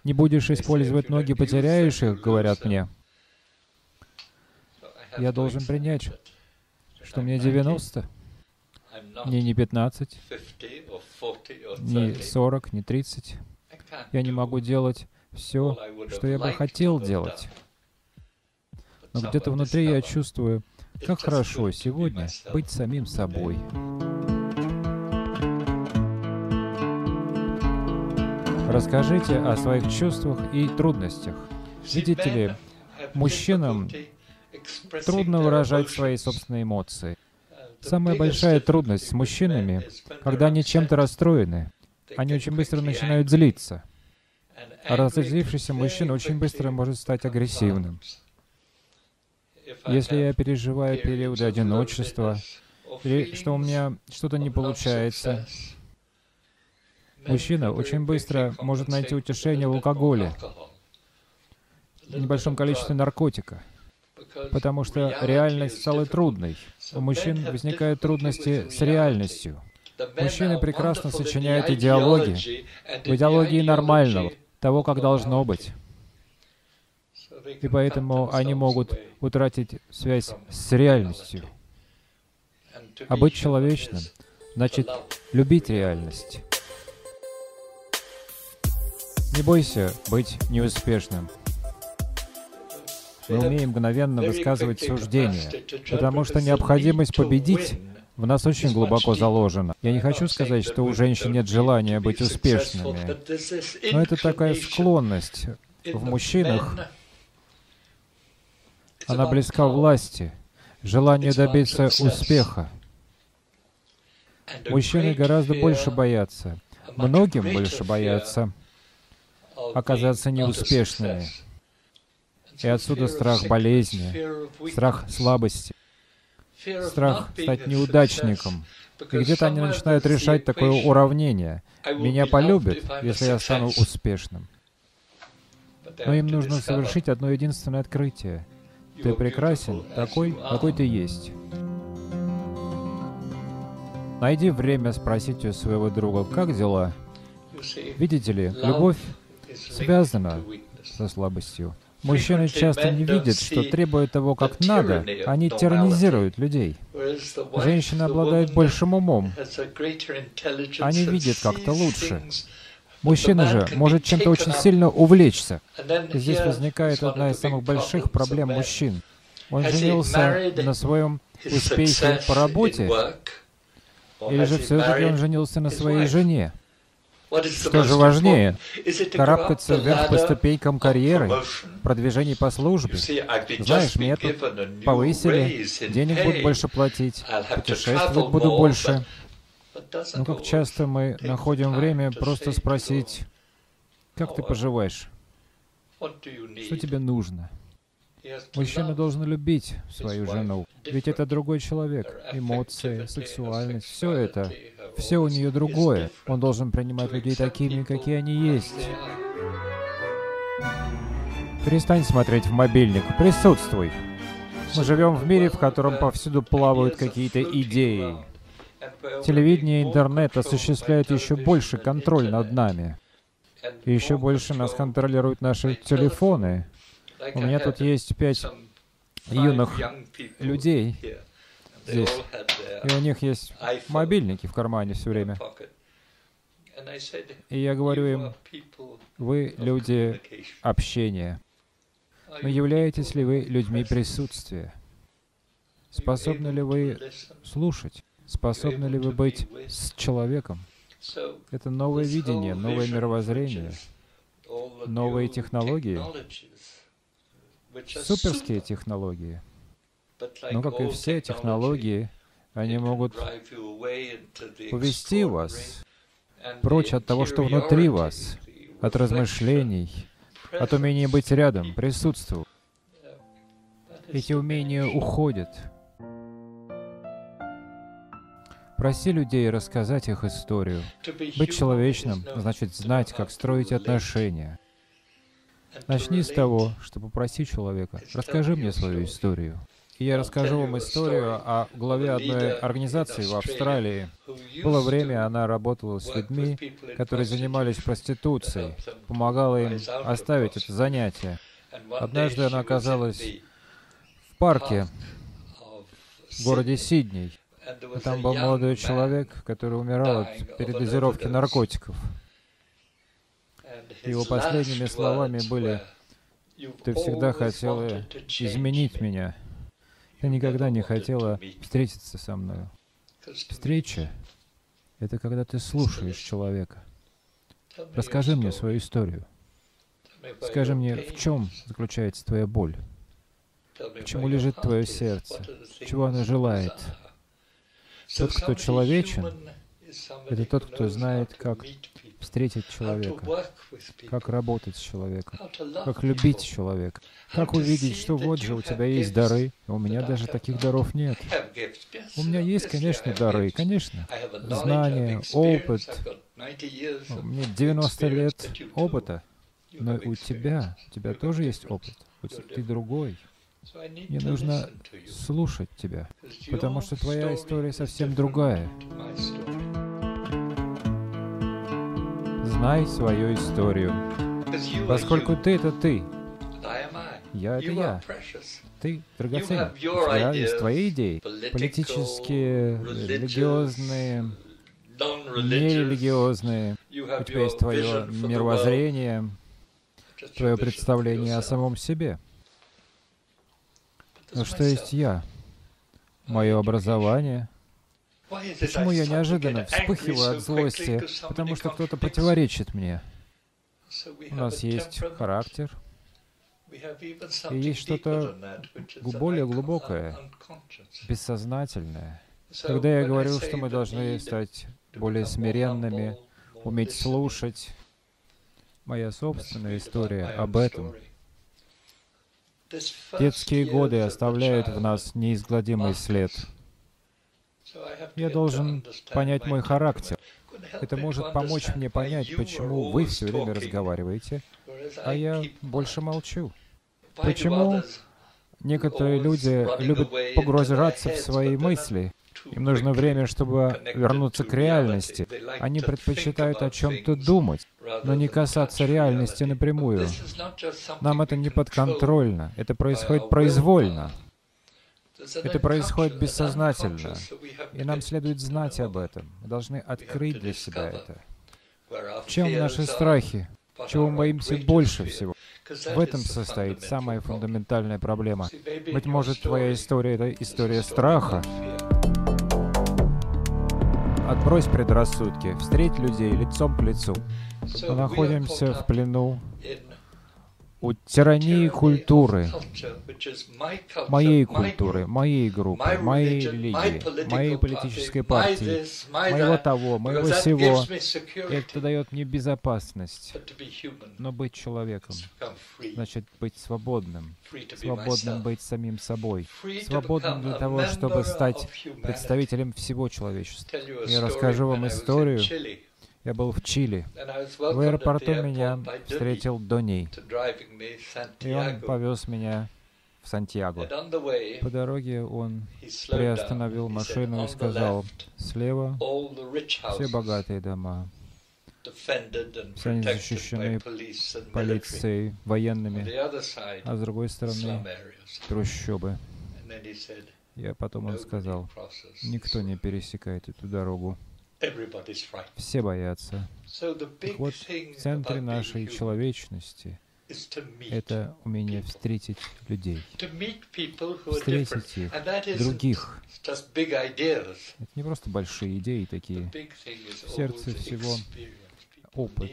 Не будешь использовать ноги, потеряешь их, говорят мне. Я должен принять, что мне 90. Мне не 15, не 40, не 30. Я не могу делать все, что я бы хотел делать. Но где-то внутри я чувствую, как хорошо сегодня быть самим собой. Расскажите о своих чувствах и трудностях. Видите ли, мужчинам трудно выражать свои собственные эмоции. Самая большая трудность с мужчинами, когда они чем-то расстроены, они очень быстро начинают злиться. Разозлившийся мужчина очень быстро может стать агрессивным. Если я переживаю периоды одиночества, или что у меня что-то не получается, Мужчина очень быстро может найти утешение в алкоголе, в небольшом количестве наркотика, потому что реальность стала трудной. У мужчин возникают трудности с реальностью. Мужчины прекрасно сочиняют идеологии, в идеологии нормального, того, как должно быть. И поэтому они могут утратить связь с реальностью. А быть человечным значит любить реальность. Не бойся быть неуспешным. Мы умеем мгновенно высказывать суждения, потому что необходимость победить в нас очень глубоко заложена. Я не хочу сказать, что у женщин нет желания быть успешными, но это такая склонность в мужчинах. Она близка власти, желание добиться успеха. Мужчины гораздо больше боятся, многим больше боятся оказаться неуспешными. И отсюда страх болезни, страх слабости, страх стать неудачником. И где-то они начинают решать такое уравнение. Меня полюбят, если я стану успешным. Но им нужно совершить одно единственное открытие. Ты прекрасен такой, какой ты есть. Найди время спросить у своего друга, как дела? Видите ли, любовь связана со слабостью. Мужчины часто не видят, что требуя того, как надо, они тиранизируют людей. Женщины обладают большим умом. Они видят как-то лучше. Мужчина же может чем-то очень сильно увлечься. И здесь возникает одна из самых больших проблем мужчин. Он женился на своем успехе по работе, или же все-таки он женился на своей жене? Что же важнее, карабкаться вверх по ступенькам карьеры, продвижений по службе? Знаешь, меня тут повысили, денег будут больше платить, путешествовать буду больше. Но как часто мы находим время просто спросить, как ты поживаешь? Что тебе нужно? Мужчина должен любить свою жену, ведь это другой человек. Эмоции, сексуальность, все это, все у нее другое. Он должен принимать людей такими, какие они есть. Перестань смотреть в мобильник, присутствуй. Мы живем в мире, в котором повсюду плавают какие-то идеи. Телевидение и интернет осуществляют еще больше контроль над нами. И еще больше нас контролируют наши телефоны. У меня тут есть пять юных людей здесь, и у них есть мобильники в кармане все время. И я говорю им, вы люди общения. Но являетесь ли вы людьми присутствия? Способны ли вы слушать? Способны ли вы быть с человеком? Это новое видение, новое мировоззрение, новые технологии, суперские технологии. Но, как и все технологии, они могут увести вас прочь от того, что внутри вас, от размышлений, от умения быть рядом, присутствовать. Эти умения уходят. Проси людей рассказать их историю. Быть человечным значит знать, как строить отношения. Начни с того, что попроси человека, расскажи мне свою историю. Я расскажу вам историю о главе одной организации в Австралии. Было время, она работала с людьми, которые занимались проституцией, помогала им оставить это занятие. Однажды она оказалась в парке в городе Сидней. И там был молодой человек, который умирал от передозировки наркотиков. Его последними словами были, «Ты всегда хотела изменить меня. Ты никогда не хотела встретиться со мной. Встреча — это когда ты слушаешь человека. Расскажи мне свою историю. Скажи мне, в чем заключается твоя боль? Почему лежит твое сердце? Чего оно желает? Тот, кто человечен, это тот, кто знает, как встретить человека, как работать с человеком, как любить человека, как увидеть, что вот же у тебя есть дары, у меня даже таких даров нет. У меня есть, конечно, дары, конечно, знания, опыт, У меня 90 лет опыта, но у тебя, у тебя тоже есть опыт. Ты другой. Мне нужно слушать тебя, потому что твоя история совсем другая. Знай свою историю. Поскольку ты — это ты, я — это я. Ты драгоценен. У тебя есть твои идеи, политические, религиозные, нерелигиозные. У тебя есть твое мировоззрение, твое представление о самом себе. Но что есть я? Мое образование. Почему я неожиданно вспыхиваю от злости? Потому что кто-то противоречит мне. У нас есть характер, и есть что-то более глубокое, бессознательное. Когда я говорил, что мы должны стать более смиренными, уметь слушать, моя собственная история об этом. Детские годы оставляют в нас неизгладимый след. Я должен понять мой характер. Это может помочь мне понять, почему вы все время разговариваете, а я больше молчу. Почему некоторые люди любят погружаться в свои мысли? Им нужно время, чтобы вернуться к реальности. Они предпочитают о чем-то думать, но не касаться реальности напрямую. Нам это не подконтрольно, это происходит произвольно. Это происходит бессознательно, и нам следует знать об этом. Мы должны открыть для себя это. В чем наши страхи? Чего мы боимся больше всего? В этом состоит самая фундаментальная проблема. Быть может, твоя история — это история страха. Отбрось предрассудки, встреть людей лицом к лицу. Мы находимся в плену у тирании культуры, моей культуры, моей группы, моей религии, моей политической партии, моего того, моего всего. Это дает мне безопасность. Но быть человеком значит быть свободным, свободным быть самим собой, свободным для того, чтобы стать представителем всего человечества. Я расскажу вам историю я был в Чили. В аэропорту меня встретил Доней, и он повез меня в Сантьяго. По дороге он приостановил машину и сказал, слева все богатые дома, все они защищены полицией, военными, а с другой стороны трущобы. И потом он сказал, никто не пересекает эту дорогу. Все боятся. Так вот, в центре нашей человечности это умение встретить людей, встретить их, других. Это не просто большие идеи такие. В сердце всего опыт,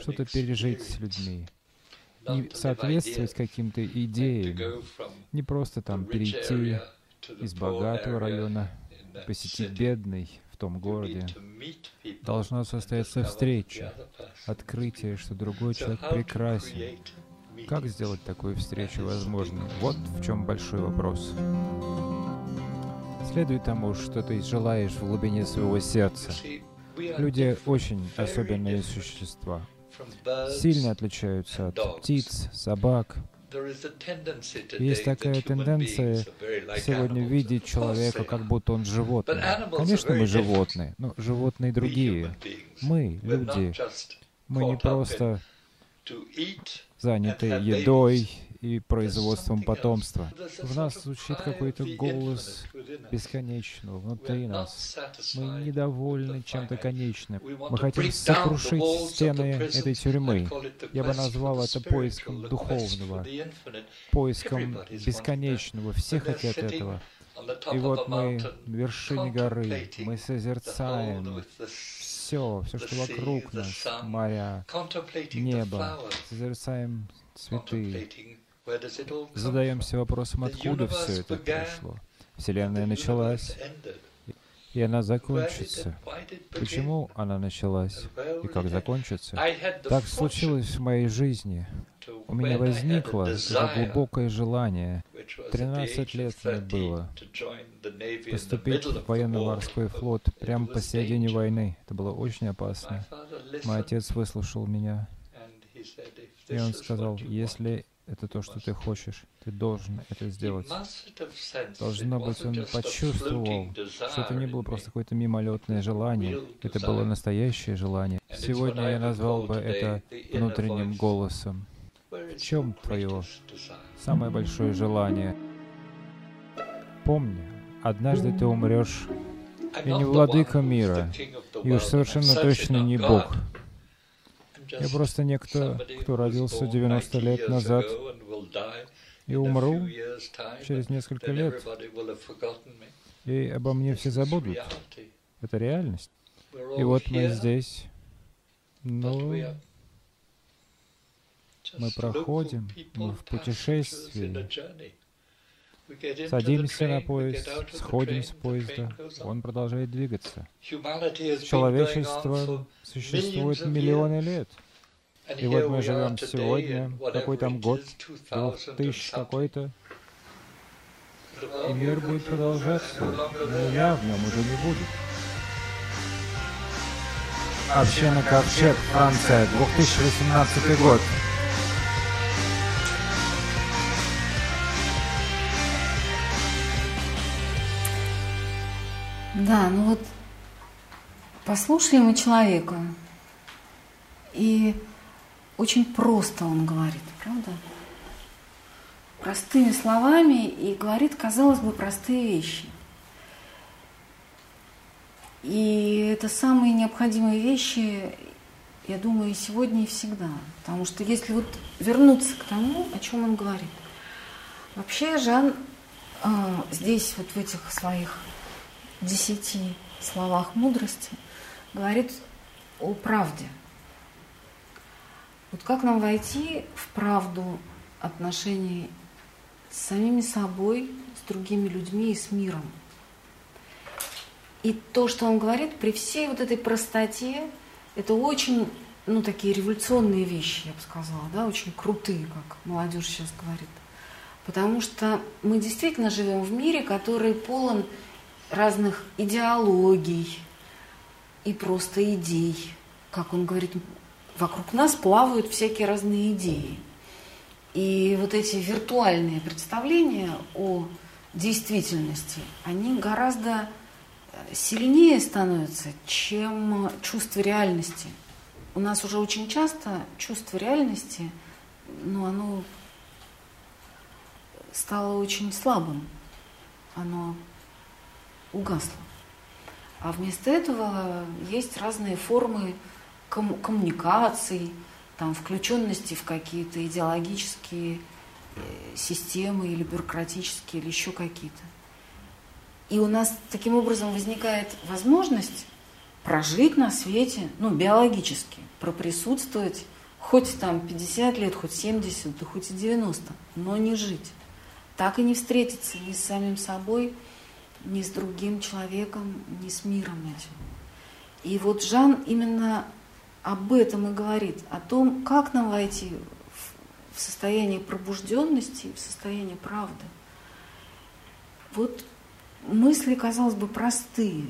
что-то пережить с людьми, не соответствовать каким-то идеям, не просто там перейти из богатого района, посетить бедный, том городе должна состояться встреча, открытие, что другой человек прекрасен. Как сделать такую встречу возможной? Вот в чем большой вопрос. Следует тому, что ты желаешь в глубине своего сердца. Люди очень особенные существа. Сильно отличаются от птиц, собак, есть такая тенденция сегодня видеть человека, как будто он животное. Конечно, мы животные, но животные другие. Мы, люди, мы не просто заняты едой и производством потомства. В нас звучит какой-то голос бесконечного внутри нас. Мы недовольны чем-то конечным. Мы хотим сокрушить стены этой тюрьмы. Я бы назвал это поиском духовного, поиском бесконечного. Все хотят этого. И вот мы на вершине горы, мы созерцаем все, все, что вокруг нас, моря, небо, созерцаем цветы, Задаемся вопросом, откуда все это пришло. Вселенная началась, и она закончится. Почему она началась и как закончится? Так случилось в моей жизни. У меня возникло это глубокое желание. 13 лет мне было поступить в военно-морской флот прямо посередине войны. Это было очень опасно. Мой отец выслушал меня, и он сказал, если это то, что ты хочешь. Ты должен это сделать. Должно быть, он почувствовал, что это не было просто какое-то мимолетное желание, это было настоящее желание. Сегодня я назвал бы это внутренним голосом. В чем твое самое большое желание? Помни, однажды ты умрешь, и не владыка мира, и уж совершенно точно не Бог. Я просто некто, кто родился 90 лет назад и умру через несколько лет, и обо мне все забудут. Это реальность. И вот мы здесь, но мы проходим, мы в путешествии, Садимся на поезд, сходим с поезда, он продолжает двигаться. Человечество существует миллионы лет. И вот мы живем сегодня, какой там год, двух тысяч какой-то, и мир будет продолжаться, но я в нем уже не буду. Община Ковчег, Франция, 2018 год. Да, ну вот послушали мы человека, и очень просто он говорит, правда? Простыми словами и говорит, казалось бы, простые вещи. И это самые необходимые вещи, я думаю, и сегодня, и всегда. Потому что если вот вернуться к тому, о чем он говорит. Вообще Жан э, здесь, вот в этих своих десяти словах мудрости говорит о правде. Вот как нам войти в правду отношений с самими собой, с другими людьми и с миром. И то, что он говорит, при всей вот этой простоте, это очень, ну, такие революционные вещи, я бы сказала, да, очень крутые, как молодежь сейчас говорит. Потому что мы действительно живем в мире, который полон разных идеологий и просто идей. Как он говорит, вокруг нас плавают всякие разные идеи. И вот эти виртуальные представления о действительности, они гораздо э, сильнее становятся, чем чувство реальности. У нас уже очень часто чувство реальности, ну, оно стало очень слабым. Оно угасло. А вместо этого есть разные формы ком- коммуникаций, там, включенности в какие-то идеологические э, системы или бюрократические, или еще какие-то. И у нас таким образом возникает возможность прожить на свете, ну, биологически, проприсутствовать хоть там 50 лет, хоть 70, да хоть и 90, но не жить. Так и не встретиться ни с самим собой, ни с другим человеком, ни с миром этим. И вот Жан именно об этом и говорит, о том, как нам войти в состояние пробужденности, в состояние правды. Вот мысли, казалось бы, простые.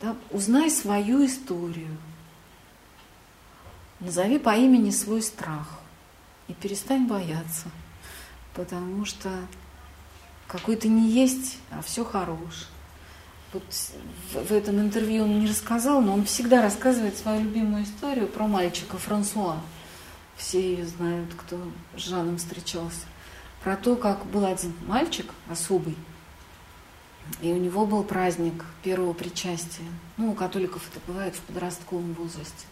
Да? Узнай свою историю. Назови по имени свой страх и перестань бояться, потому что какой ты не есть, а все хорош. Вот в этом интервью он не рассказал, но он всегда рассказывает свою любимую историю про мальчика Франсуа. Все ее знают, кто с Жаном встречался. Про то, как был один мальчик особый, и у него был праздник первого причастия. Ну, у католиков это бывает в подростковом возрасте.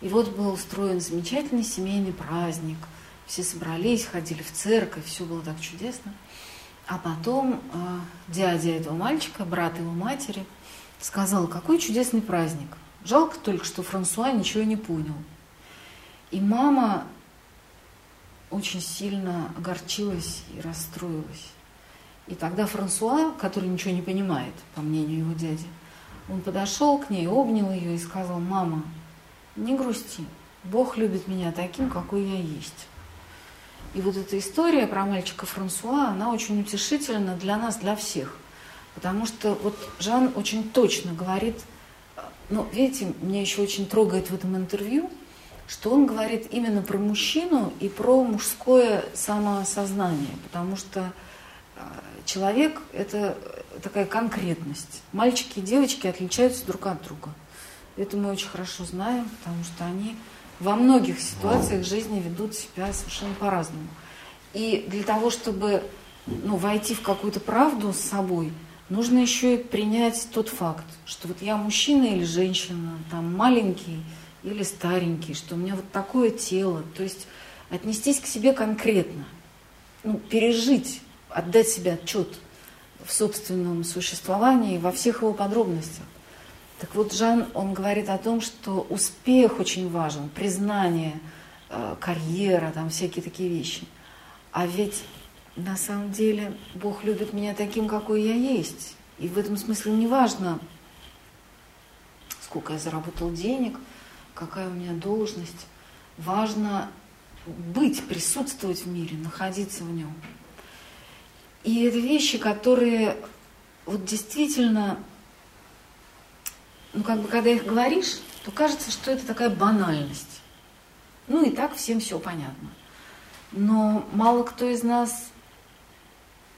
И вот был устроен замечательный семейный праздник. Все собрались, ходили в церковь, все было так чудесно. А потом э, дядя этого мальчика, брат его матери, сказал, какой чудесный праздник. Жалко только, что Франсуа ничего не понял. И мама очень сильно огорчилась и расстроилась. И тогда Франсуа, который ничего не понимает, по мнению его дяди, он подошел к ней, обнял ее и сказал, мама, не грусти, Бог любит меня таким, какой я есть. И вот эта история про мальчика Франсуа, она очень утешительна для нас, для всех. Потому что вот Жан очень точно говорит, ну, видите, меня еще очень трогает в этом интервью, что он говорит именно про мужчину и про мужское самоосознание, потому что а, человек – это такая конкретность. Мальчики и девочки отличаются друг от друга. Это мы очень хорошо знаем, потому что они во многих ситуациях жизни ведут себя совершенно по-разному. И для того, чтобы ну, войти в какую-то правду с собой – нужно еще и принять тот факт, что вот я мужчина или женщина, там маленький или старенький, что у меня вот такое тело. То есть отнестись к себе конкретно, ну, пережить, отдать себе отчет в собственном существовании во всех его подробностях. Так вот, Жан, он говорит о том, что успех очень важен, признание, э, карьера, там всякие такие вещи. А ведь на самом деле Бог любит меня таким, какой я есть. И в этом смысле не важно, сколько я заработал денег, какая у меня должность. Важно быть, присутствовать в мире, находиться в нем. И это вещи, которые вот действительно, ну как бы когда их говоришь, то кажется, что это такая банальность. Ну и так всем все понятно. Но мало кто из нас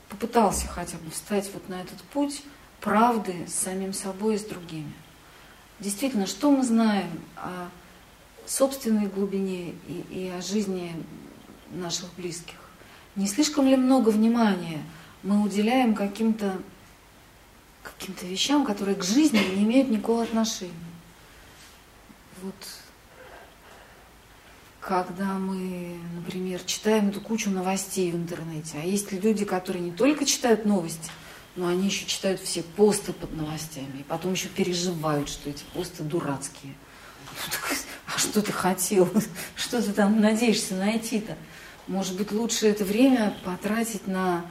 попытался хотя бы встать вот на этот путь правды с самим собой и с другими. Действительно, что мы знаем о собственной глубине и, и о жизни наших близких? Не слишком ли много внимания мы уделяем каким-то каким-то вещам, которые к жизни не имеют никакого отношения? Вот когда мы, например, читаем эту кучу новостей в интернете. А есть люди, которые не только читают новости, но они еще читают все посты под новостями. И потом еще переживают, что эти посты дурацкие. А что ты хотел? Что ты там надеешься найти-то? Может быть, лучше это время потратить на,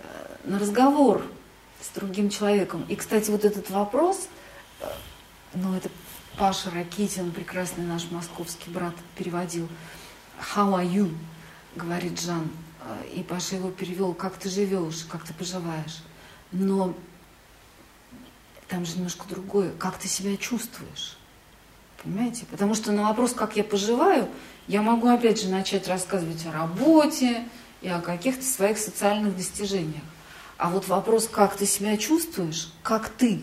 э, на разговор с другим человеком. И, кстати, вот этот вопрос, э, ну, это Паша Ракитин, прекрасный наш московский брат, переводил «How are you?» говорит Жан. И Паша его перевел «Как ты живешь? Как ты поживаешь?» Но там же немножко другое. Как ты себя чувствуешь? Понимаете? Потому что на вопрос, как я поживаю, я могу опять же начать рассказывать о работе и о каких-то своих социальных достижениях. А вот вопрос, как ты себя чувствуешь, как ты,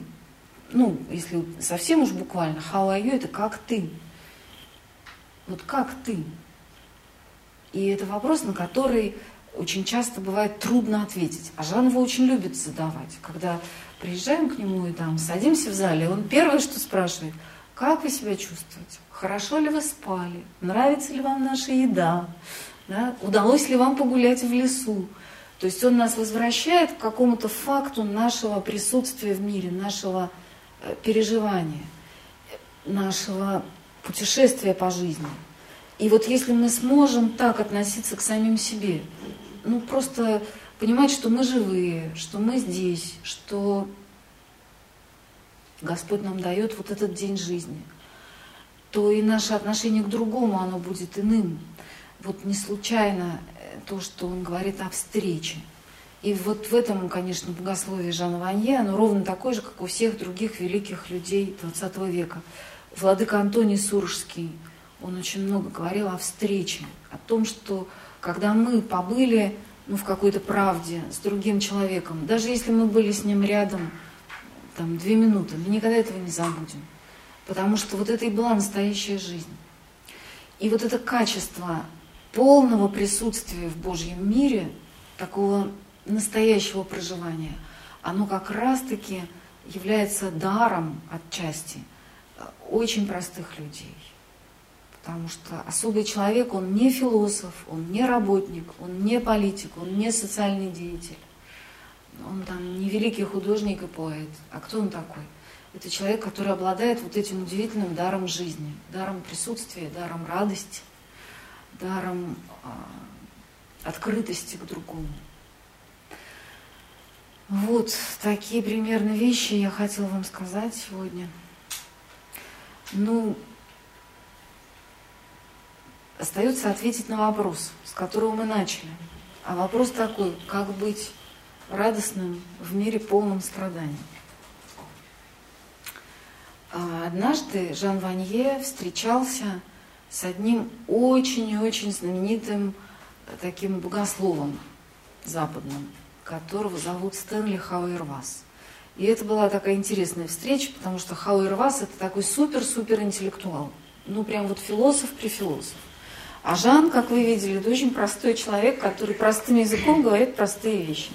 ну, если совсем уж буквально, how are you, это как ты. Вот как ты. И это вопрос, на который очень часто бывает трудно ответить. А Жан его очень любит задавать. Когда приезжаем к нему и там садимся в зале, он первое, что спрашивает, как вы себя чувствуете? Хорошо ли вы спали? Нравится ли вам наша еда? Да? Удалось ли вам погулять в лесу? То есть он нас возвращает к какому-то факту нашего присутствия в мире, нашего переживания, нашего путешествия по жизни. И вот если мы сможем так относиться к самим себе, ну просто понимать, что мы живые, что мы здесь, что Господь нам дает вот этот день жизни, то и наше отношение к другому, оно будет иным. Вот не случайно то, что он говорит о встрече. И вот в этом, конечно, богословие Жана Ванье, оно ровно такое же, как у всех других великих людей XX века. Владыка Антоний Суржский, он очень много говорил о встрече, о том, что когда мы побыли ну, в какой-то правде с другим человеком, даже если мы были с ним рядом там, две минуты, мы никогда этого не забудем. Потому что вот это и была настоящая жизнь. И вот это качество полного присутствия в Божьем мире, такого настоящего проживания, оно как раз-таки является даром отчасти э, очень простых людей. Потому что особый человек, он не философ, он не работник, он не политик, он не социальный деятель. Он там не великий художник и поэт. А кто он такой? Это человек, который обладает вот этим удивительным даром жизни, даром присутствия, даром радости, даром э, открытости к другому. Вот такие примерно вещи я хотела вам сказать сегодня. Ну, остается ответить на вопрос, с которого мы начали. А вопрос такой, как быть радостным в мире полном страданий. А однажды Жан Ванье встречался с одним очень и очень знаменитым таким богословом западным, которого зовут Стэнли Хауэрвас. И это была такая интересная встреча, потому что Хауэрвас – это такой супер-супер интеллектуал. Ну, прям вот философ при философ. А Жан, как вы видели, это очень простой человек, который простым языком говорит простые вещи.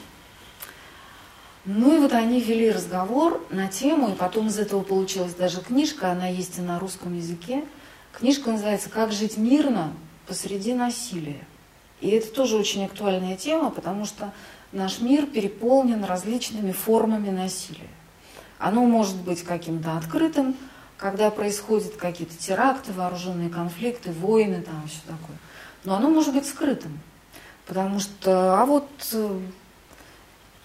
Ну и вот они вели разговор на тему, и потом из этого получилась даже книжка, она есть и на русском языке. Книжка называется «Как жить мирно посреди насилия». И это тоже очень актуальная тема, потому что наш мир переполнен различными формами насилия. Оно может быть каким-то открытым, когда происходят какие-то теракты, вооруженные конфликты, войны, там все такое. Но оно может быть скрытым. Потому что, а вот э,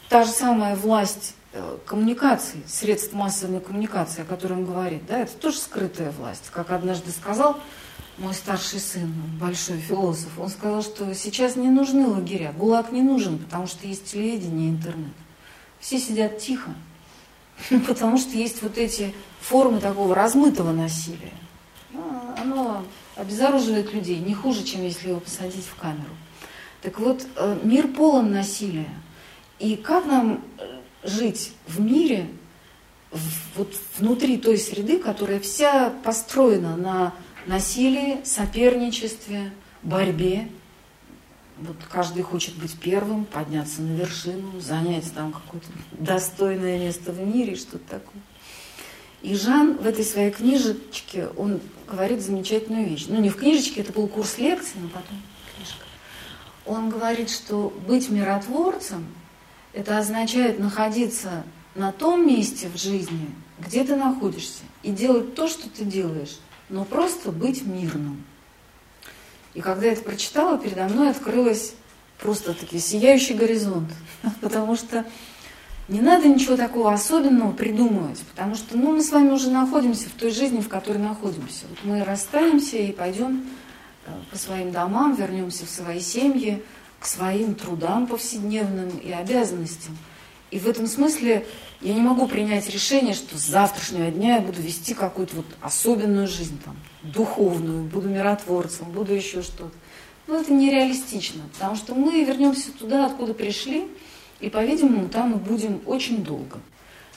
та же самая власть э, коммуникации, средств массовой коммуникации, о которой он говорит, да, это тоже скрытая власть. Как однажды сказал мой старший сын, большой философ, он сказал, что сейчас не нужны лагеря, ГУЛАГ не нужен, потому что есть телевидение и интернет. Все сидят тихо, потому что есть вот эти формы такого размытого насилия. Ну, оно обезоруживает людей не хуже, чем если его посадить в камеру. Так вот, э, мир полон насилия – и как нам э, жить в мире, вот внутри той среды, которая вся построена на насилии, соперничестве, борьбе. Вот каждый хочет быть первым, подняться на вершину, занять там какое-то достойное место в мире, что-то такое. И Жан в этой своей книжечке, он говорит замечательную вещь. Ну, не в книжечке, это был курс лекций, но потом книжка. Он говорит, что быть миротворцем – это означает находиться на том месте в жизни, где ты находишься, и делать то, что ты делаешь, но просто быть мирным. И когда я это прочитала, передо мной открылось просто таки сияющий горизонт, потому что не надо ничего такого особенного придумывать, потому что ну, мы с вами уже находимся в той жизни, в которой находимся. Вот мы расстанемся и пойдем э, по своим домам, вернемся в свои семьи, к своим трудам повседневным и обязанностям. И в этом смысле я не могу принять решение, что с завтрашнего дня я буду вести какую-то вот особенную жизнь, там, духовную, буду миротворцем, буду еще что-то. Но это нереалистично, потому что мы вернемся туда, откуда пришли, и, по-видимому, там мы будем очень долго.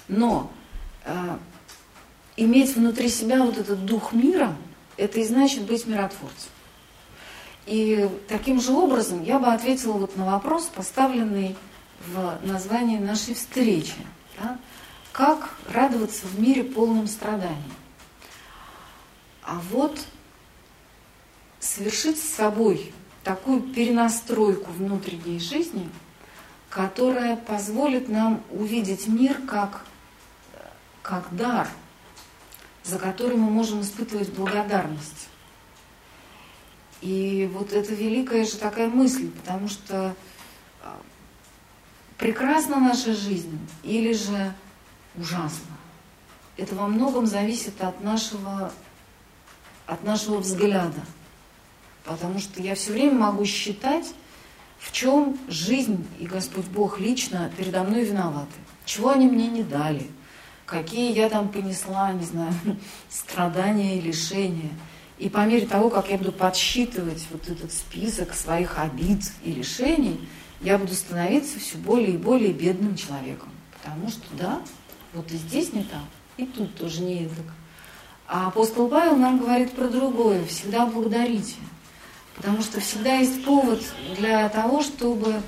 Но э, иметь внутри себя вот этот дух мира, это и значит быть миротворцем. И таким же образом я бы ответила вот на вопрос, поставленный в названии нашей встречи. Да? Как радоваться в мире полном страданий? А вот совершить с собой такую перенастройку внутренней жизни, которая позволит нам увидеть мир как, как дар, за который мы можем испытывать благодарность. И вот это великая же такая мысль, потому что а, прекрасна наша жизнь или же ужасно. Это во многом зависит от нашего, от нашего взгляда. Потому что я все время могу считать, в чем жизнь и Господь Бог лично передо мной виноваты. Чего они мне не дали, какие я там понесла, не знаю, страдания и лишения – и по мере того, как я буду подсчитывать вот этот список своих обид и решений, я буду становиться все более и более бедным человеком. Потому что, да, вот и здесь не так, и тут тоже не так. А апостол Павел нам говорит про другое. Всегда благодарите. Потому что всегда есть повод для того, чтобы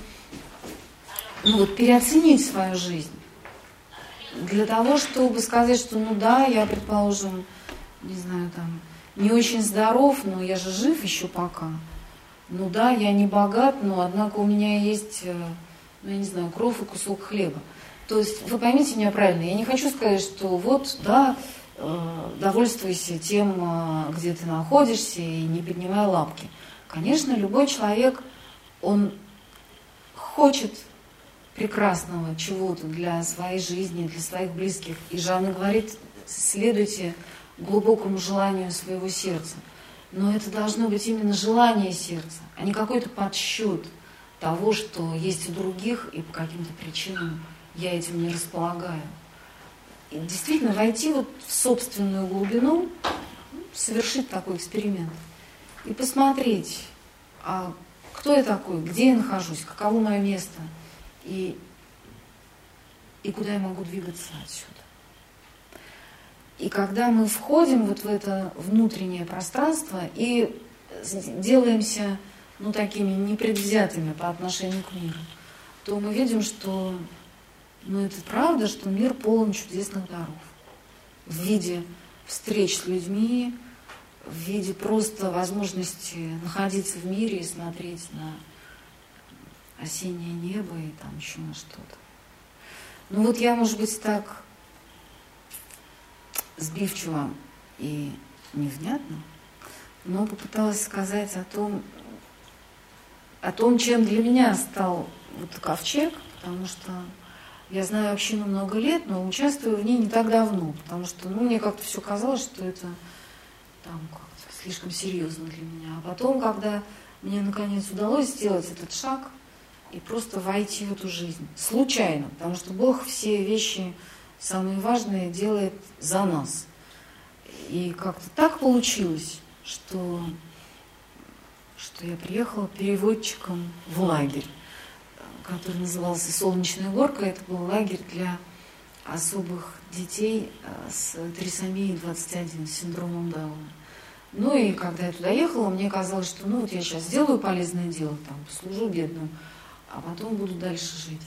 ну, вот, переоценить свою жизнь. Для того, чтобы сказать, что ну да, я, предположим, не знаю, там, не очень здоров, но я же жив еще пока. Ну да, я не богат, но однако у меня есть, э, ну я не знаю, кровь и кусок хлеба. То есть вы поймите меня правильно, я не хочу сказать, что вот, да, э, довольствуйся тем, э, где ты находишься, и не поднимай лапки. Конечно, любой человек, он хочет прекрасного чего-то для своей жизни, для своих близких. И Жанна говорит, следуйте глубокому желанию своего сердца. Но это должно быть именно желание сердца, а не какой-то подсчет того, что есть у других, и по каким-то причинам я этим не располагаю. И действительно войти вот в собственную глубину, совершить такой эксперимент и посмотреть, а кто я такой, где я нахожусь, каково мое место и, и куда я могу двигаться отсюда. И когда мы входим вот в это внутреннее пространство и делаемся ну, такими непредвзятыми по отношению к миру, то мы видим, что ну, это правда, что мир полон чудесных даров в виде встреч с людьми, в виде просто возможности находиться в мире и смотреть на осеннее небо и там еще на что-то. Ну вот я, может быть, так сбивчиво и невнятно, но попыталась сказать о том, о том, чем для меня стал вот ковчег, потому что я знаю общину много лет, но участвую в ней не так давно, потому что ну, мне как-то все казалось, что это там как-то слишком серьезно для меня. А потом, когда мне наконец удалось сделать этот шаг и просто войти в эту жизнь, случайно, потому что Бог все вещи самые важные делает за нас. И как-то так получилось, что, что я приехала переводчиком в лагерь, который назывался «Солнечная горка». Это был лагерь для особых детей э, с трисомией 21, с синдромом Дауна. Ну и когда я туда ехала, мне казалось, что ну вот я сейчас сделаю полезное дело, там, служу бедным, а потом буду дальше жить.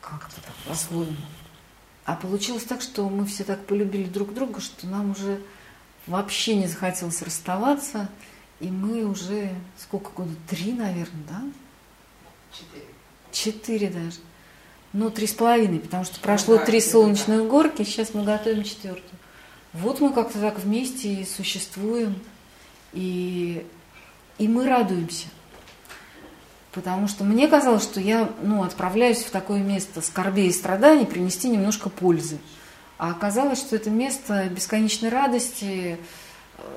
Как-то так, по-своему. А получилось так, что мы все так полюбили друг друга, что нам уже вообще не захотелось расставаться. И мы уже, сколько года? Три, наверное, да? Четыре. Четыре даже. Ну, три с половиной, потому что прошло ну, три солнечных да. горки, сейчас мы готовим четвертую. Вот мы как-то так вместе и существуем, и, и мы радуемся. Потому что мне казалось, что я ну, отправляюсь в такое место скорбей и страданий принести немножко пользы. А оказалось, что это место бесконечной радости,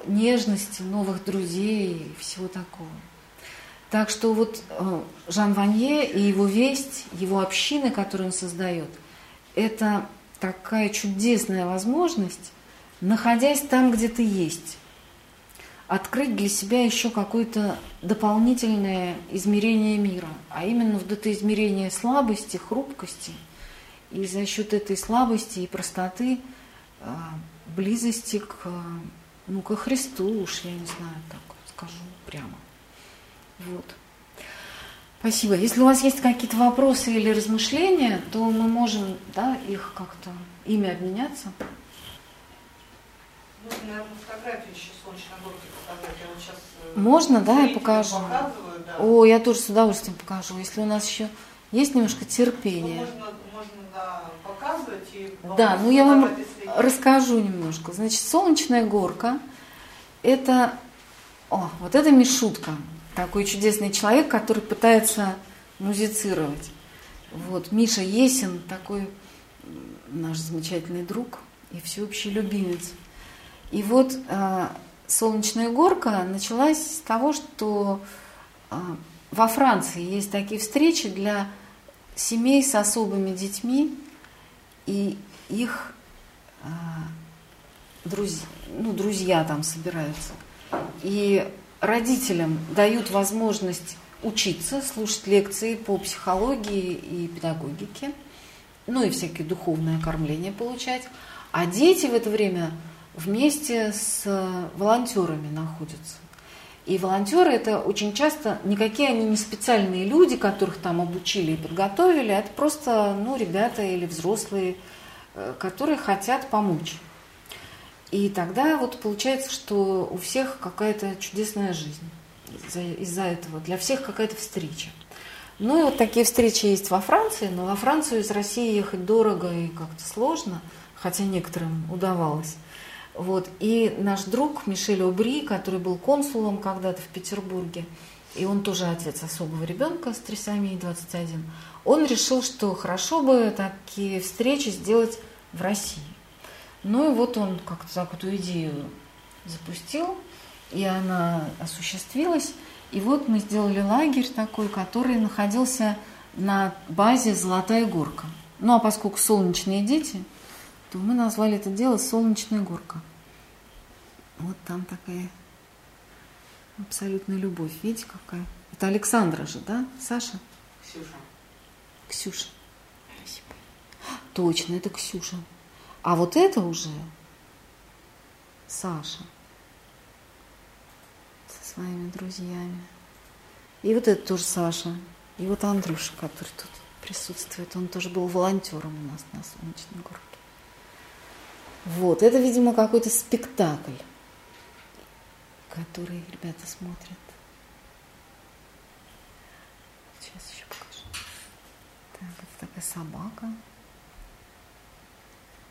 нежности, новых друзей и всего такого. Так что вот э, Жан Ванье и его весть, его общины, которую он создает, это такая чудесная возможность, находясь там, где ты есть, открыть для себя еще какое-то дополнительное измерение мира, а именно вот это измерение слабости, хрупкости, и за счет этой слабости и простоты а, близости к, ну, ко Христу, уж я не знаю, так скажу прямо. Вот. Спасибо. Если у вас есть какие-то вопросы или размышления, то мы можем да, их как-то ими обменяться. Можно, наверное, фотографию еще солнечной горки показать. Я вот сейчас э, Можно, да, я покажу. Да. О, я тоже с удовольствием покажу. Если у нас еще есть немножко терпения. Ну, можно, можно да, показывать и Да, ну я вам расскажу немножко. Значит, солнечная горка это о, вот это Мишутка. Такой чудесный человек, который пытается музицировать. Вот, Миша Есин, такой наш замечательный друг и всеобщий любимец. И вот э, солнечная горка началась с того, что э, во Франции есть такие встречи для семей с особыми детьми и их э, друзья, ну, друзья там собираются. И родителям дают возможность учиться, слушать лекции по психологии и педагогике, ну и всякие духовное кормление получать. А дети в это время вместе с э, волонтерами находятся. И волонтеры это очень часто никакие они не специальные люди, которых там обучили и подготовили, а это просто ну, ребята или взрослые, э, которые хотят помочь. И тогда вот получается, что у всех какая-то чудесная жизнь из-за этого, для всех какая-то встреча. Ну и вот такие встречи есть во Франции, но во Францию из России ехать дорого и как-то сложно, хотя некоторым удавалось. Вот. И наш друг Мишель Обри, который был консулом когда-то в Петербурге, и он тоже отец особого ребенка с трисомией 21, он решил, что хорошо бы такие встречи сделать в России. Ну и вот он как-то так эту идею запустил, и она осуществилась. И вот мы сделали лагерь такой, который находился на базе «Золотая горка». Ну а поскольку солнечные дети, то мы назвали это дело «Солнечная горка». Вот там такая абсолютная любовь. Видите, какая? Это Александра же, да, Саша? Ксюша. Ксюша. Спасибо. Точно, это Ксюша. А вот это уже Саша со своими друзьями. И вот это тоже Саша. И вот Андрюша, который тут присутствует, он тоже был волонтером у нас на Солнечной горке. Вот, это, видимо, какой-то спектакль, который ребята смотрят. Сейчас еще покажу. Так, это такая собака.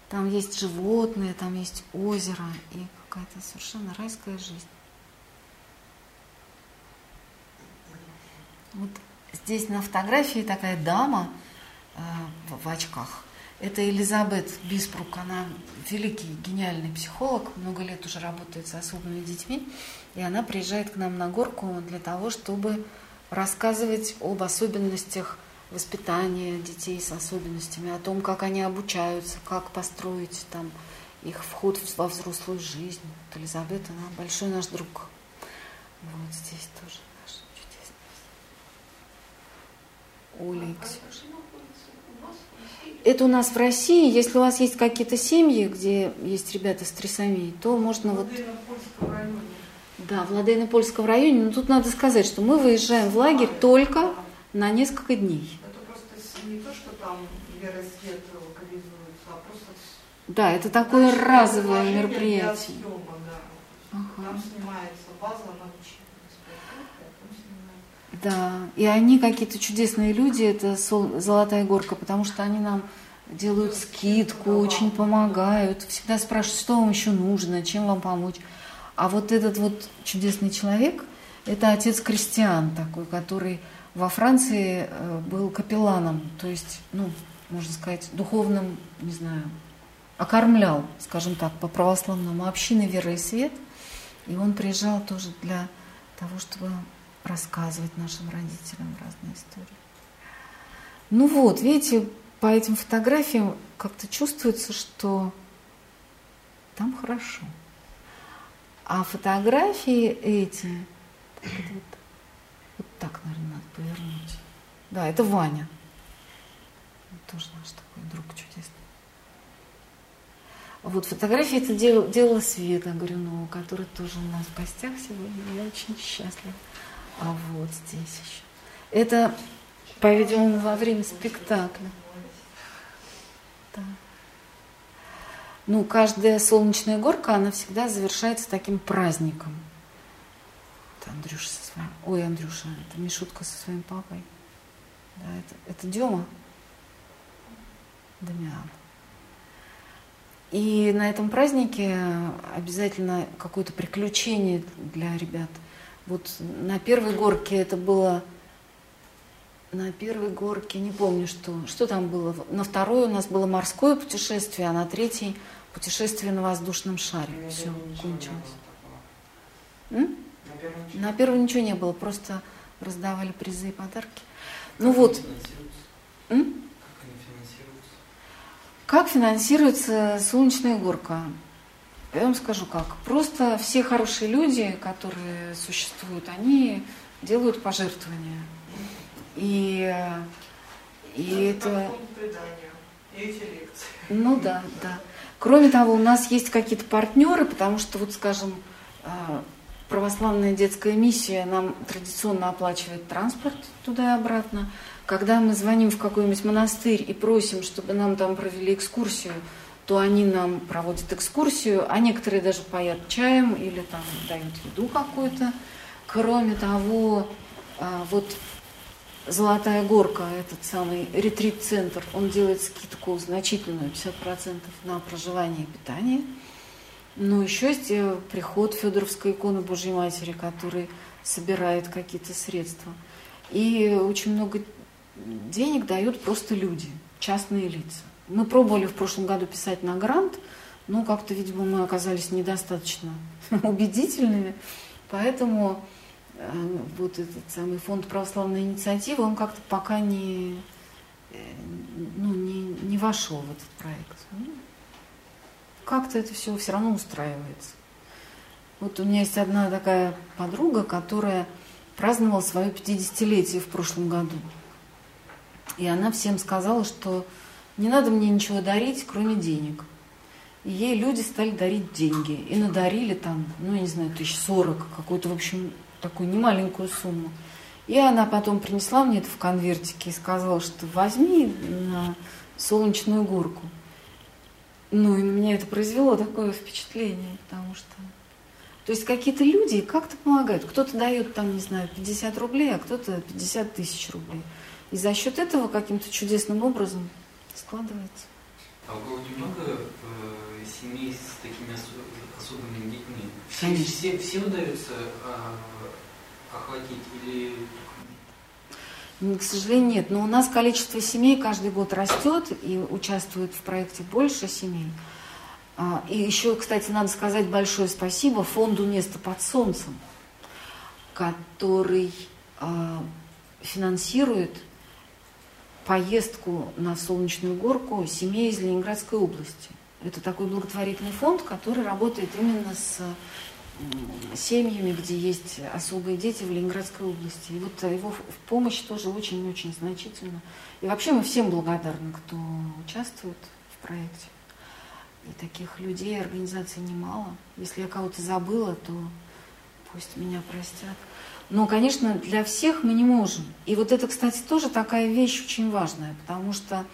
Там есть животные, там есть озеро и какая-то совершенно райская жизнь. Вот здесь на фотографии такая дама э, в, в очках. Это Элизабет Биспрук, она великий, гениальный психолог, много лет уже работает с особыми детьми, и она приезжает к нам на горку для того, чтобы рассказывать об особенностях воспитания детей с особенностями, о том, как они обучаются, как построить там их вход во взрослую жизнь. Вот Элизабет, она большой наш друг. Вот здесь тоже наш чудесный. Ксюша. Это у нас в России. Если у вас есть какие-то семьи, где есть ребята с трисомией, то можно вот... Да, в Ладейно-Польском районе. Но тут надо сказать, что мы выезжаем в лагерь только на несколько дней. Это просто не то, что там вера и свет локализуются, а просто... Да, это такое разовое мероприятие. съема, да. Ага. Там снимается база на учебе, там снимается. Да, и они какие-то чудесные люди, это Золотая Горка, потому что они нам делают скидку, очень помогают, всегда спрашивают, что вам еще нужно, чем вам помочь. А вот этот вот чудесный человек, это отец Кристиан такой, который во Франции э, был капелланом, то есть, ну, можно сказать, духовным, не знаю, окормлял, скажем так, по православному общины веры и свет. И он приезжал тоже для того, чтобы рассказывать нашим родителям разные истории. Ну вот, видите, по этим фотографиям как-то чувствуется, что там хорошо. А фотографии эти, вот, вот так, наверное, надо повернуть. Да, это Ваня. Он тоже наш такой друг чудесный. Вот фотографии это дел- делала Света Горюнова, которая тоже у нас в гостях сегодня. Я очень счастлива. А вот здесь еще. Это, по-видимому, во время спектакля. Да. Ну, каждая солнечная горка, она всегда завершается таким праздником. Это Андрюша со своим... Ой, Андрюша, это Мишутка со своим папой. Да, это, это Дема. Дамиан. И на этом празднике обязательно какое-то приключение для ребят. Вот на первой горке это было... На первой горке, не помню, что, что там было. На второй у нас было морское путешествие, а на третьей путешествие на воздушном шаре. Все, кончилось. М? На первой ничего не было, просто раздавали призы и подарки. Ну вот. М? Как финансируется солнечная горка? Я вам скажу как. Просто все хорошие люди, которые существуют, они делают пожертвования. И, и это... Эти лекции. Ну да, да. Кроме того, у нас есть какие-то партнеры, потому что, вот скажем, а, православная детская миссия нам традиционно оплачивает транспорт туда и обратно. Когда мы звоним в какой-нибудь монастырь и просим, чтобы нам там провели экскурсию, то они нам проводят экскурсию, а некоторые даже поят чаем или там дают еду какую-то. Кроме того, а, вот Золотая горка, этот самый ретрит-центр, он делает скидку значительную, 50% на проживание и питание. Но еще есть э, приход Федоровской иконы Божьей Матери, который собирает какие-то средства. И очень много денег дают просто люди, частные лица. Мы пробовали в прошлом году писать на грант, но как-то, видимо, мы оказались недостаточно убедительными, поэтому э, вот этот самый фонд православной инициативы, он как-то пока не, э, ну, не, не вошел в этот проект. Ну, как-то это все все равно устраивается. Вот у меня есть одна такая подруга, которая праздновала свое 50-летие в прошлом году. И она всем сказала, что не надо мне ничего дарить, кроме денег. И ей люди стали дарить деньги. И надарили там, ну, я не знаю, тысяч сорок, какую-то, в общем, такую немаленькую сумму. И она потом принесла мне это в конвертике и сказала, что возьми на солнечную горку. Ну, и на меня это произвело такое впечатление, потому что... То есть какие-то люди как-то помогают. Кто-то дает там, не знаю, 50 рублей, а кто-то 50 тысяч рублей. И за счет этого каким-то чудесным образом складывается. А у кого немного э, семей с такими осо- особыми детьми? Все, все, все удается а, охватить или К сожалению, нет. Но у нас количество семей каждый год растет, и участвует в проекте больше семей. А, И еще, кстати, надо сказать большое спасибо фонду «Место под солнцем», который а, финансирует поездку на Солнечную горку семей из Ленинградской области. Это такой благотворительный фонд, который работает именно с семьями, где есть особые дети в Ленинградской области. И вот его помощь тоже очень-очень значительна. И вообще мы всем благодарны, кто участвует в проекте. И таких людей, организаций немало. Если я кого-то забыла, то пусть меня простят. Но, конечно, для всех мы не можем. И вот это, кстати, тоже такая вещь очень важная, потому что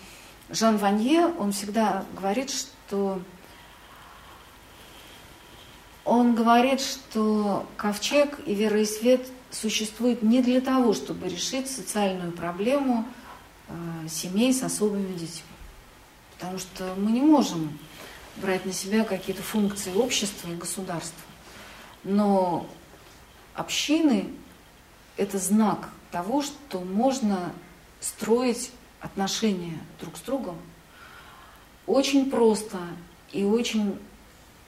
Жан Ванье, он всегда говорит, что он говорит, что ковчег и вера и свет существуют не для того, чтобы решить социальную проблему э, семей с особыми детьми. Потому что мы не можем брать на себя какие-то функции общества и государства. Но общины – это знак того, что можно строить отношения друг с другом очень просто и очень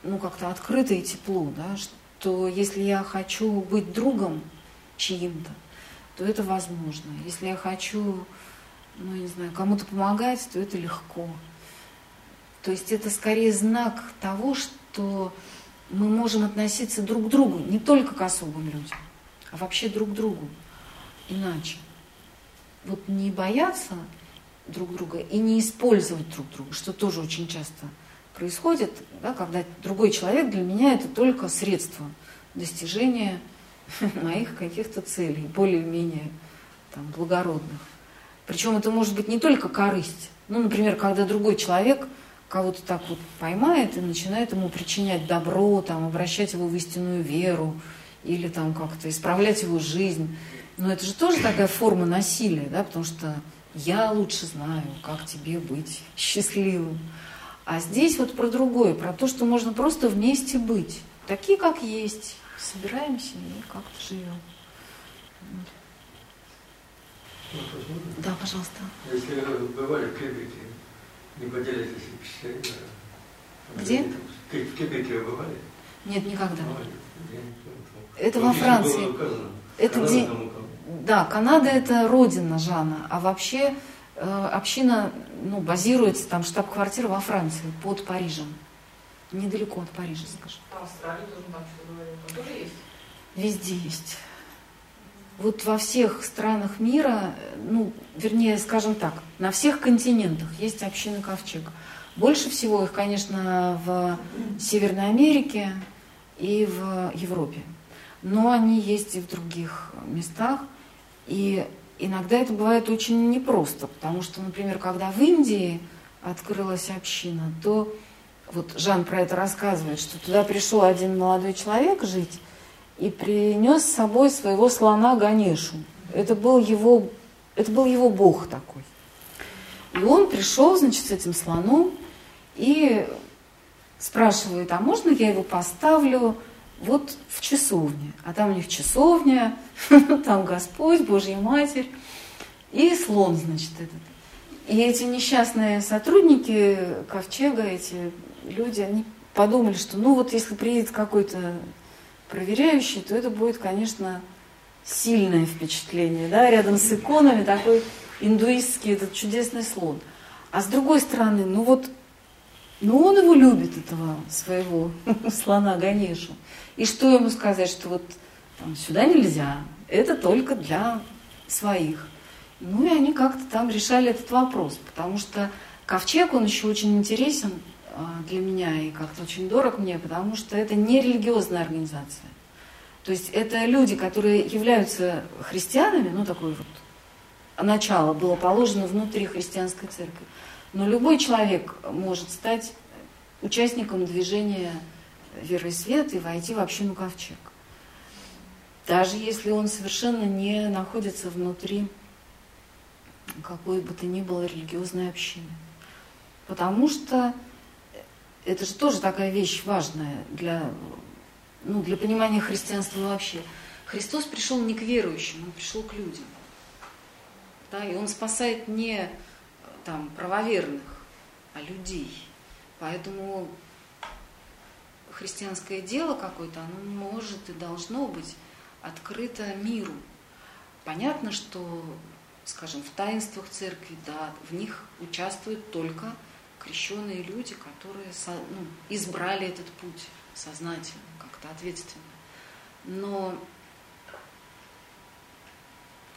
ну, как-то открыто и тепло, да, что если я хочу быть другом чьим-то, то это возможно. Если я хочу, ну, я не знаю, кому-то помогать, то это легко. То есть это скорее знак того, что мы можем относиться друг к другу, не только к особым людям, а вообще друг другу иначе. Вот не бояться друг друга и не использовать друг друга, что тоже очень часто происходит, да, когда другой человек для меня это только средство достижения моих каких-то целей, более-менее там, благородных. Причем это может быть не только корысть. Ну, например, когда другой человек кого-то так вот поймает и начинает ему причинять добро, там, обращать его в истинную веру или там как-то исправлять его жизнь. Но это же тоже такая форма насилия, да, потому что я лучше знаю, как тебе быть счастливым. А здесь вот про другое, про то, что можно просто вместе быть, такие, как есть, собираемся и как-то живем. Да, пожалуйста. Если бывали в Кебеке, не поделитесь впечатлением? Где? В Кебеке вы бывали? Нет, никогда. Бывали? Это во Франции. Это указано. Да, Канада это родина Жана, а вообще э, община ну, базируется, там штаб-квартира во Франции, под Парижем. Недалеко от Парижа, скажем. Там Австралии тоже там что говорили, там тоже есть. Везде есть. Вот во всех странах мира, ну, вернее, скажем так, на всех континентах есть общины ковчега. Больше всего их, конечно, в Северной Америке и в Европе. Но они есть и в других местах. И иногда это бывает очень непросто, потому что, например, когда в Индии открылась община, то вот Жан про это рассказывает, что туда пришел один молодой человек жить и принес с собой своего слона Ганешу. Это был его, это был его бог такой. И он пришел, значит, с этим слоном и спрашивает, а можно я его поставлю вот в часовне. А там у них часовня, там Господь, Божья Матерь и слон, значит, этот. И эти несчастные сотрудники ковчега, эти люди, они подумали, что ну вот если приедет какой-то проверяющий, то это будет, конечно, сильное впечатление, да, рядом с иконами такой индуистский этот чудесный слон. А с другой стороны, ну вот, ну он его любит, этого своего слона Ганешу. И что ему сказать, что вот там, сюда нельзя, это только для своих. Ну и они как-то там решали этот вопрос, потому что ковчег, он еще очень интересен а, для меня и как-то очень дорог мне, потому что это не религиозная организация. То есть это люди, которые являются христианами, ну такой вот начало было положено внутри христианской церкви. Но любой человек может стать участником движения веры и свет и войти в общину ковчег. Даже если он совершенно не находится внутри какой бы то ни было религиозной общины. Потому что это же тоже такая вещь важная для, ну, для понимания христианства вообще. Христос пришел не к верующим, он пришел к людям. Да, и он спасает не там, правоверных, а людей. Поэтому христианское дело какое-то, оно может и должно быть открыто миру. Понятно, что, скажем, в таинствах церкви, да, в них участвуют только крещенные люди, которые ну, избрали этот путь сознательно, как-то ответственно. Но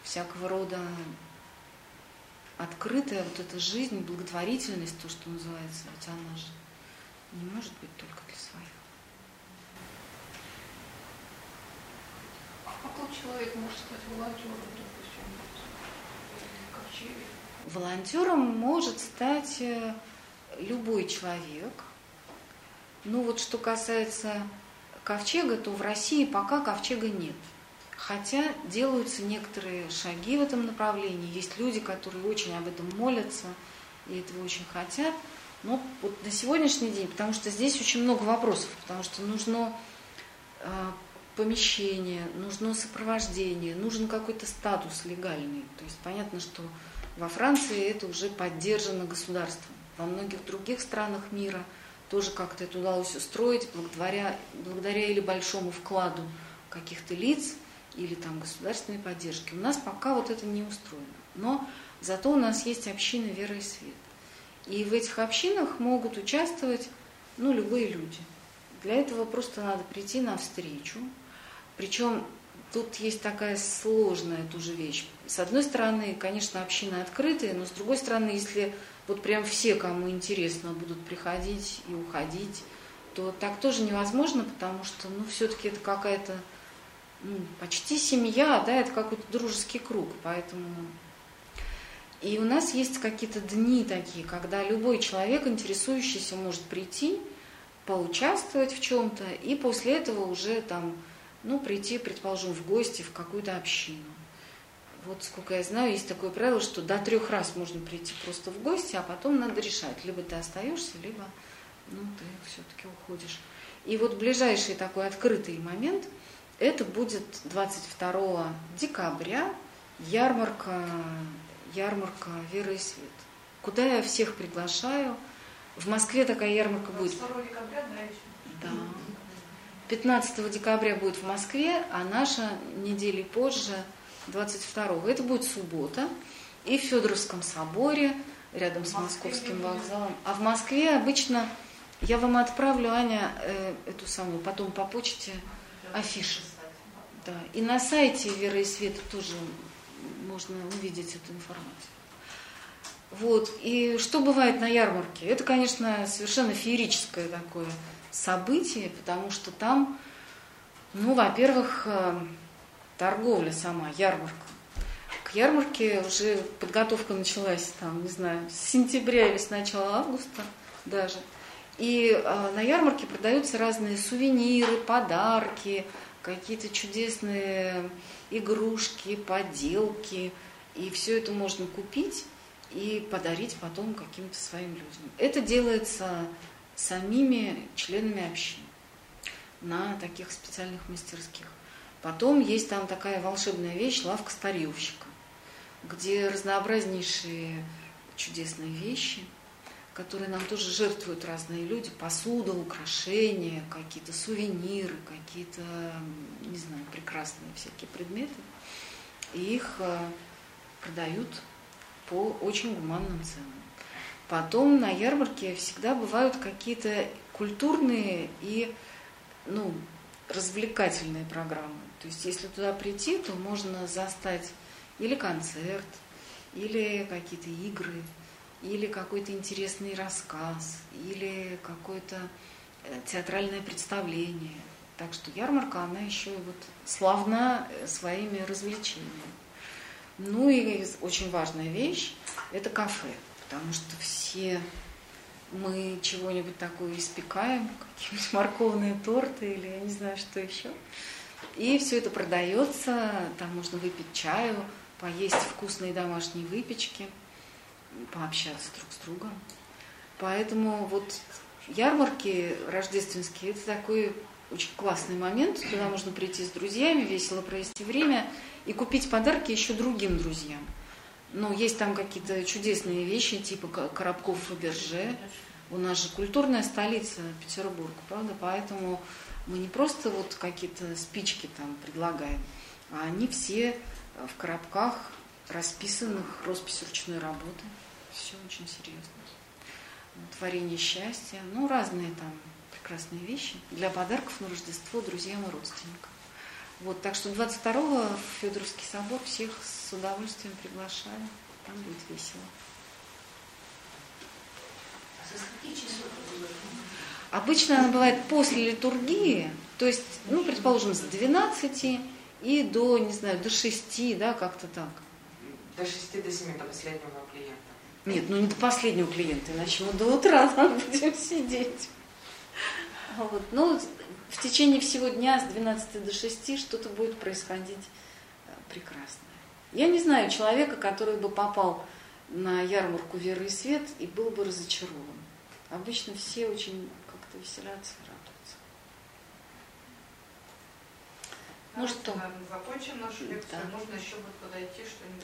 всякого рода открытая вот эта жизнь, благотворительность, то, что называется, ведь она же не может быть только для своих. А какой человек может стать волонтером, допустим? Волонтером может стать э, любой человек. Ну вот что касается ковчега, то в России пока ковчега нет. Хотя делаются некоторые шаги в этом направлении. Есть люди, которые очень об этом молятся и этого очень хотят. Но вот на сегодняшний день, потому что здесь очень много вопросов, потому что нужно э, помещение, нужно сопровождение, нужен какой-то статус легальный. То есть понятно, что во Франции это уже поддержано государством. Во многих других странах мира тоже как-то это удалось устроить благодаря, благодаря или большому вкладу каких-то лиц, или там государственной поддержки. У нас пока вот это не устроено. Но зато у нас есть общины веры и света. И в этих общинах могут участвовать ну, любые люди. Для этого просто надо прийти навстречу. Причем тут есть такая сложная тоже вещь. С одной стороны, конечно, общины открытые, но с другой стороны, если вот прям все, кому интересно, будут приходить и уходить, то так тоже невозможно, потому что, ну, все-таки это какая-то ну, почти семья, да, это какой-то дружеский круг, поэтому... И у нас есть какие-то дни такие, когда любой человек, интересующийся, может прийти, поучаствовать в чем-то, и после этого уже там, ну, прийти, предположим, в гости в какую-то общину. Вот сколько я знаю, есть такое правило, что до трех раз можно прийти просто в гости, а потом надо решать, либо ты остаешься, либо ну, ты все-таки уходишь. И вот ближайший такой открытый момент – это будет 22 декабря, ярмарка, ярмарка «Вера и свет», куда я всех приглашаю. В Москве такая ярмарка будет. 22 декабря, да, еще? Да. 15 декабря будет в Москве, а наша недели позже, 22 Это будет суббота. И в Федоровском соборе, рядом с Московским вокзалом. А в Москве обычно я вам отправлю, Аня, э, эту самую, потом по почте афишу. Да. И на сайте Веры и Света тоже можно увидеть эту информацию. Вот. И что бывает на ярмарке? Это, конечно, совершенно феерическое такое событие, потому что там, ну, во-первых, э, торговля сама, ярмарка. К ярмарке уже подготовка началась, там, не знаю, с сентября или с начала августа даже. И э, на ярмарке продаются разные сувениры, подарки, какие-то чудесные игрушки, поделки. И все это можно купить и подарить потом каким-то своим людям. Это делается самими членами общины. на таких специальных мастерских. Потом есть там такая волшебная вещь лавка старьевщика, где разнообразнейшие чудесные вещи, которые нам тоже жертвуют разные люди, посуда, украшения, какие-то сувениры, какие-то, не знаю, прекрасные всякие предметы. И их э, продают по очень гуманным ценам. Потом на ярмарке всегда бывают какие-то культурные и ну, развлекательные программы. То есть если туда прийти, то можно застать или концерт, или какие-то игры, или какой-то интересный рассказ, или какое-то э, театральное представление. Так что ярмарка, она еще и вот славна э, своими развлечениями. Ну и очень важная вещь – это кафе, потому что все мы чего-нибудь такое испекаем, какие-нибудь морковные торты или я не знаю, что еще. И все это продается, там можно выпить чаю, поесть вкусные домашние выпечки, пообщаться друг с другом. Поэтому вот ярмарки рождественские – это такой очень классный момент, туда можно прийти с друзьями, весело провести время и купить подарки еще другим друзьям. Но есть там какие-то чудесные вещи, типа коробков Фаберже. У нас же культурная столица Петербург, правда? Поэтому мы не просто вот какие-то спички там предлагаем, а они все в коробках расписанных роспись ручной работы. Все очень серьезно. Творение счастья, ну, разные там прекрасные вещи для подарков на Рождество друзьям и родственникам. Вот, так что 22-го в Федоровский собор всех с удовольствием приглашаю. Там будет весело. Обычно она бывает после литургии, то есть, ну, предположим, с 12 и до, не знаю, до 6, да, как-то так. До 6 до 7 до последнего клиента. Нет, ну не до последнего клиента, иначе мы до утра там будем сидеть. Вот. Ну, в течение всего дня с 12 до 6 что-то будет происходить э, прекрасное. Я не знаю человека, который бы попал на ярмарку веры и свет и был бы разочарован. Обычно все очень как-то веселятся и радуются. Ну что? Закончим нашу лекцию. Да. Можно еще будет подойти что-нибудь.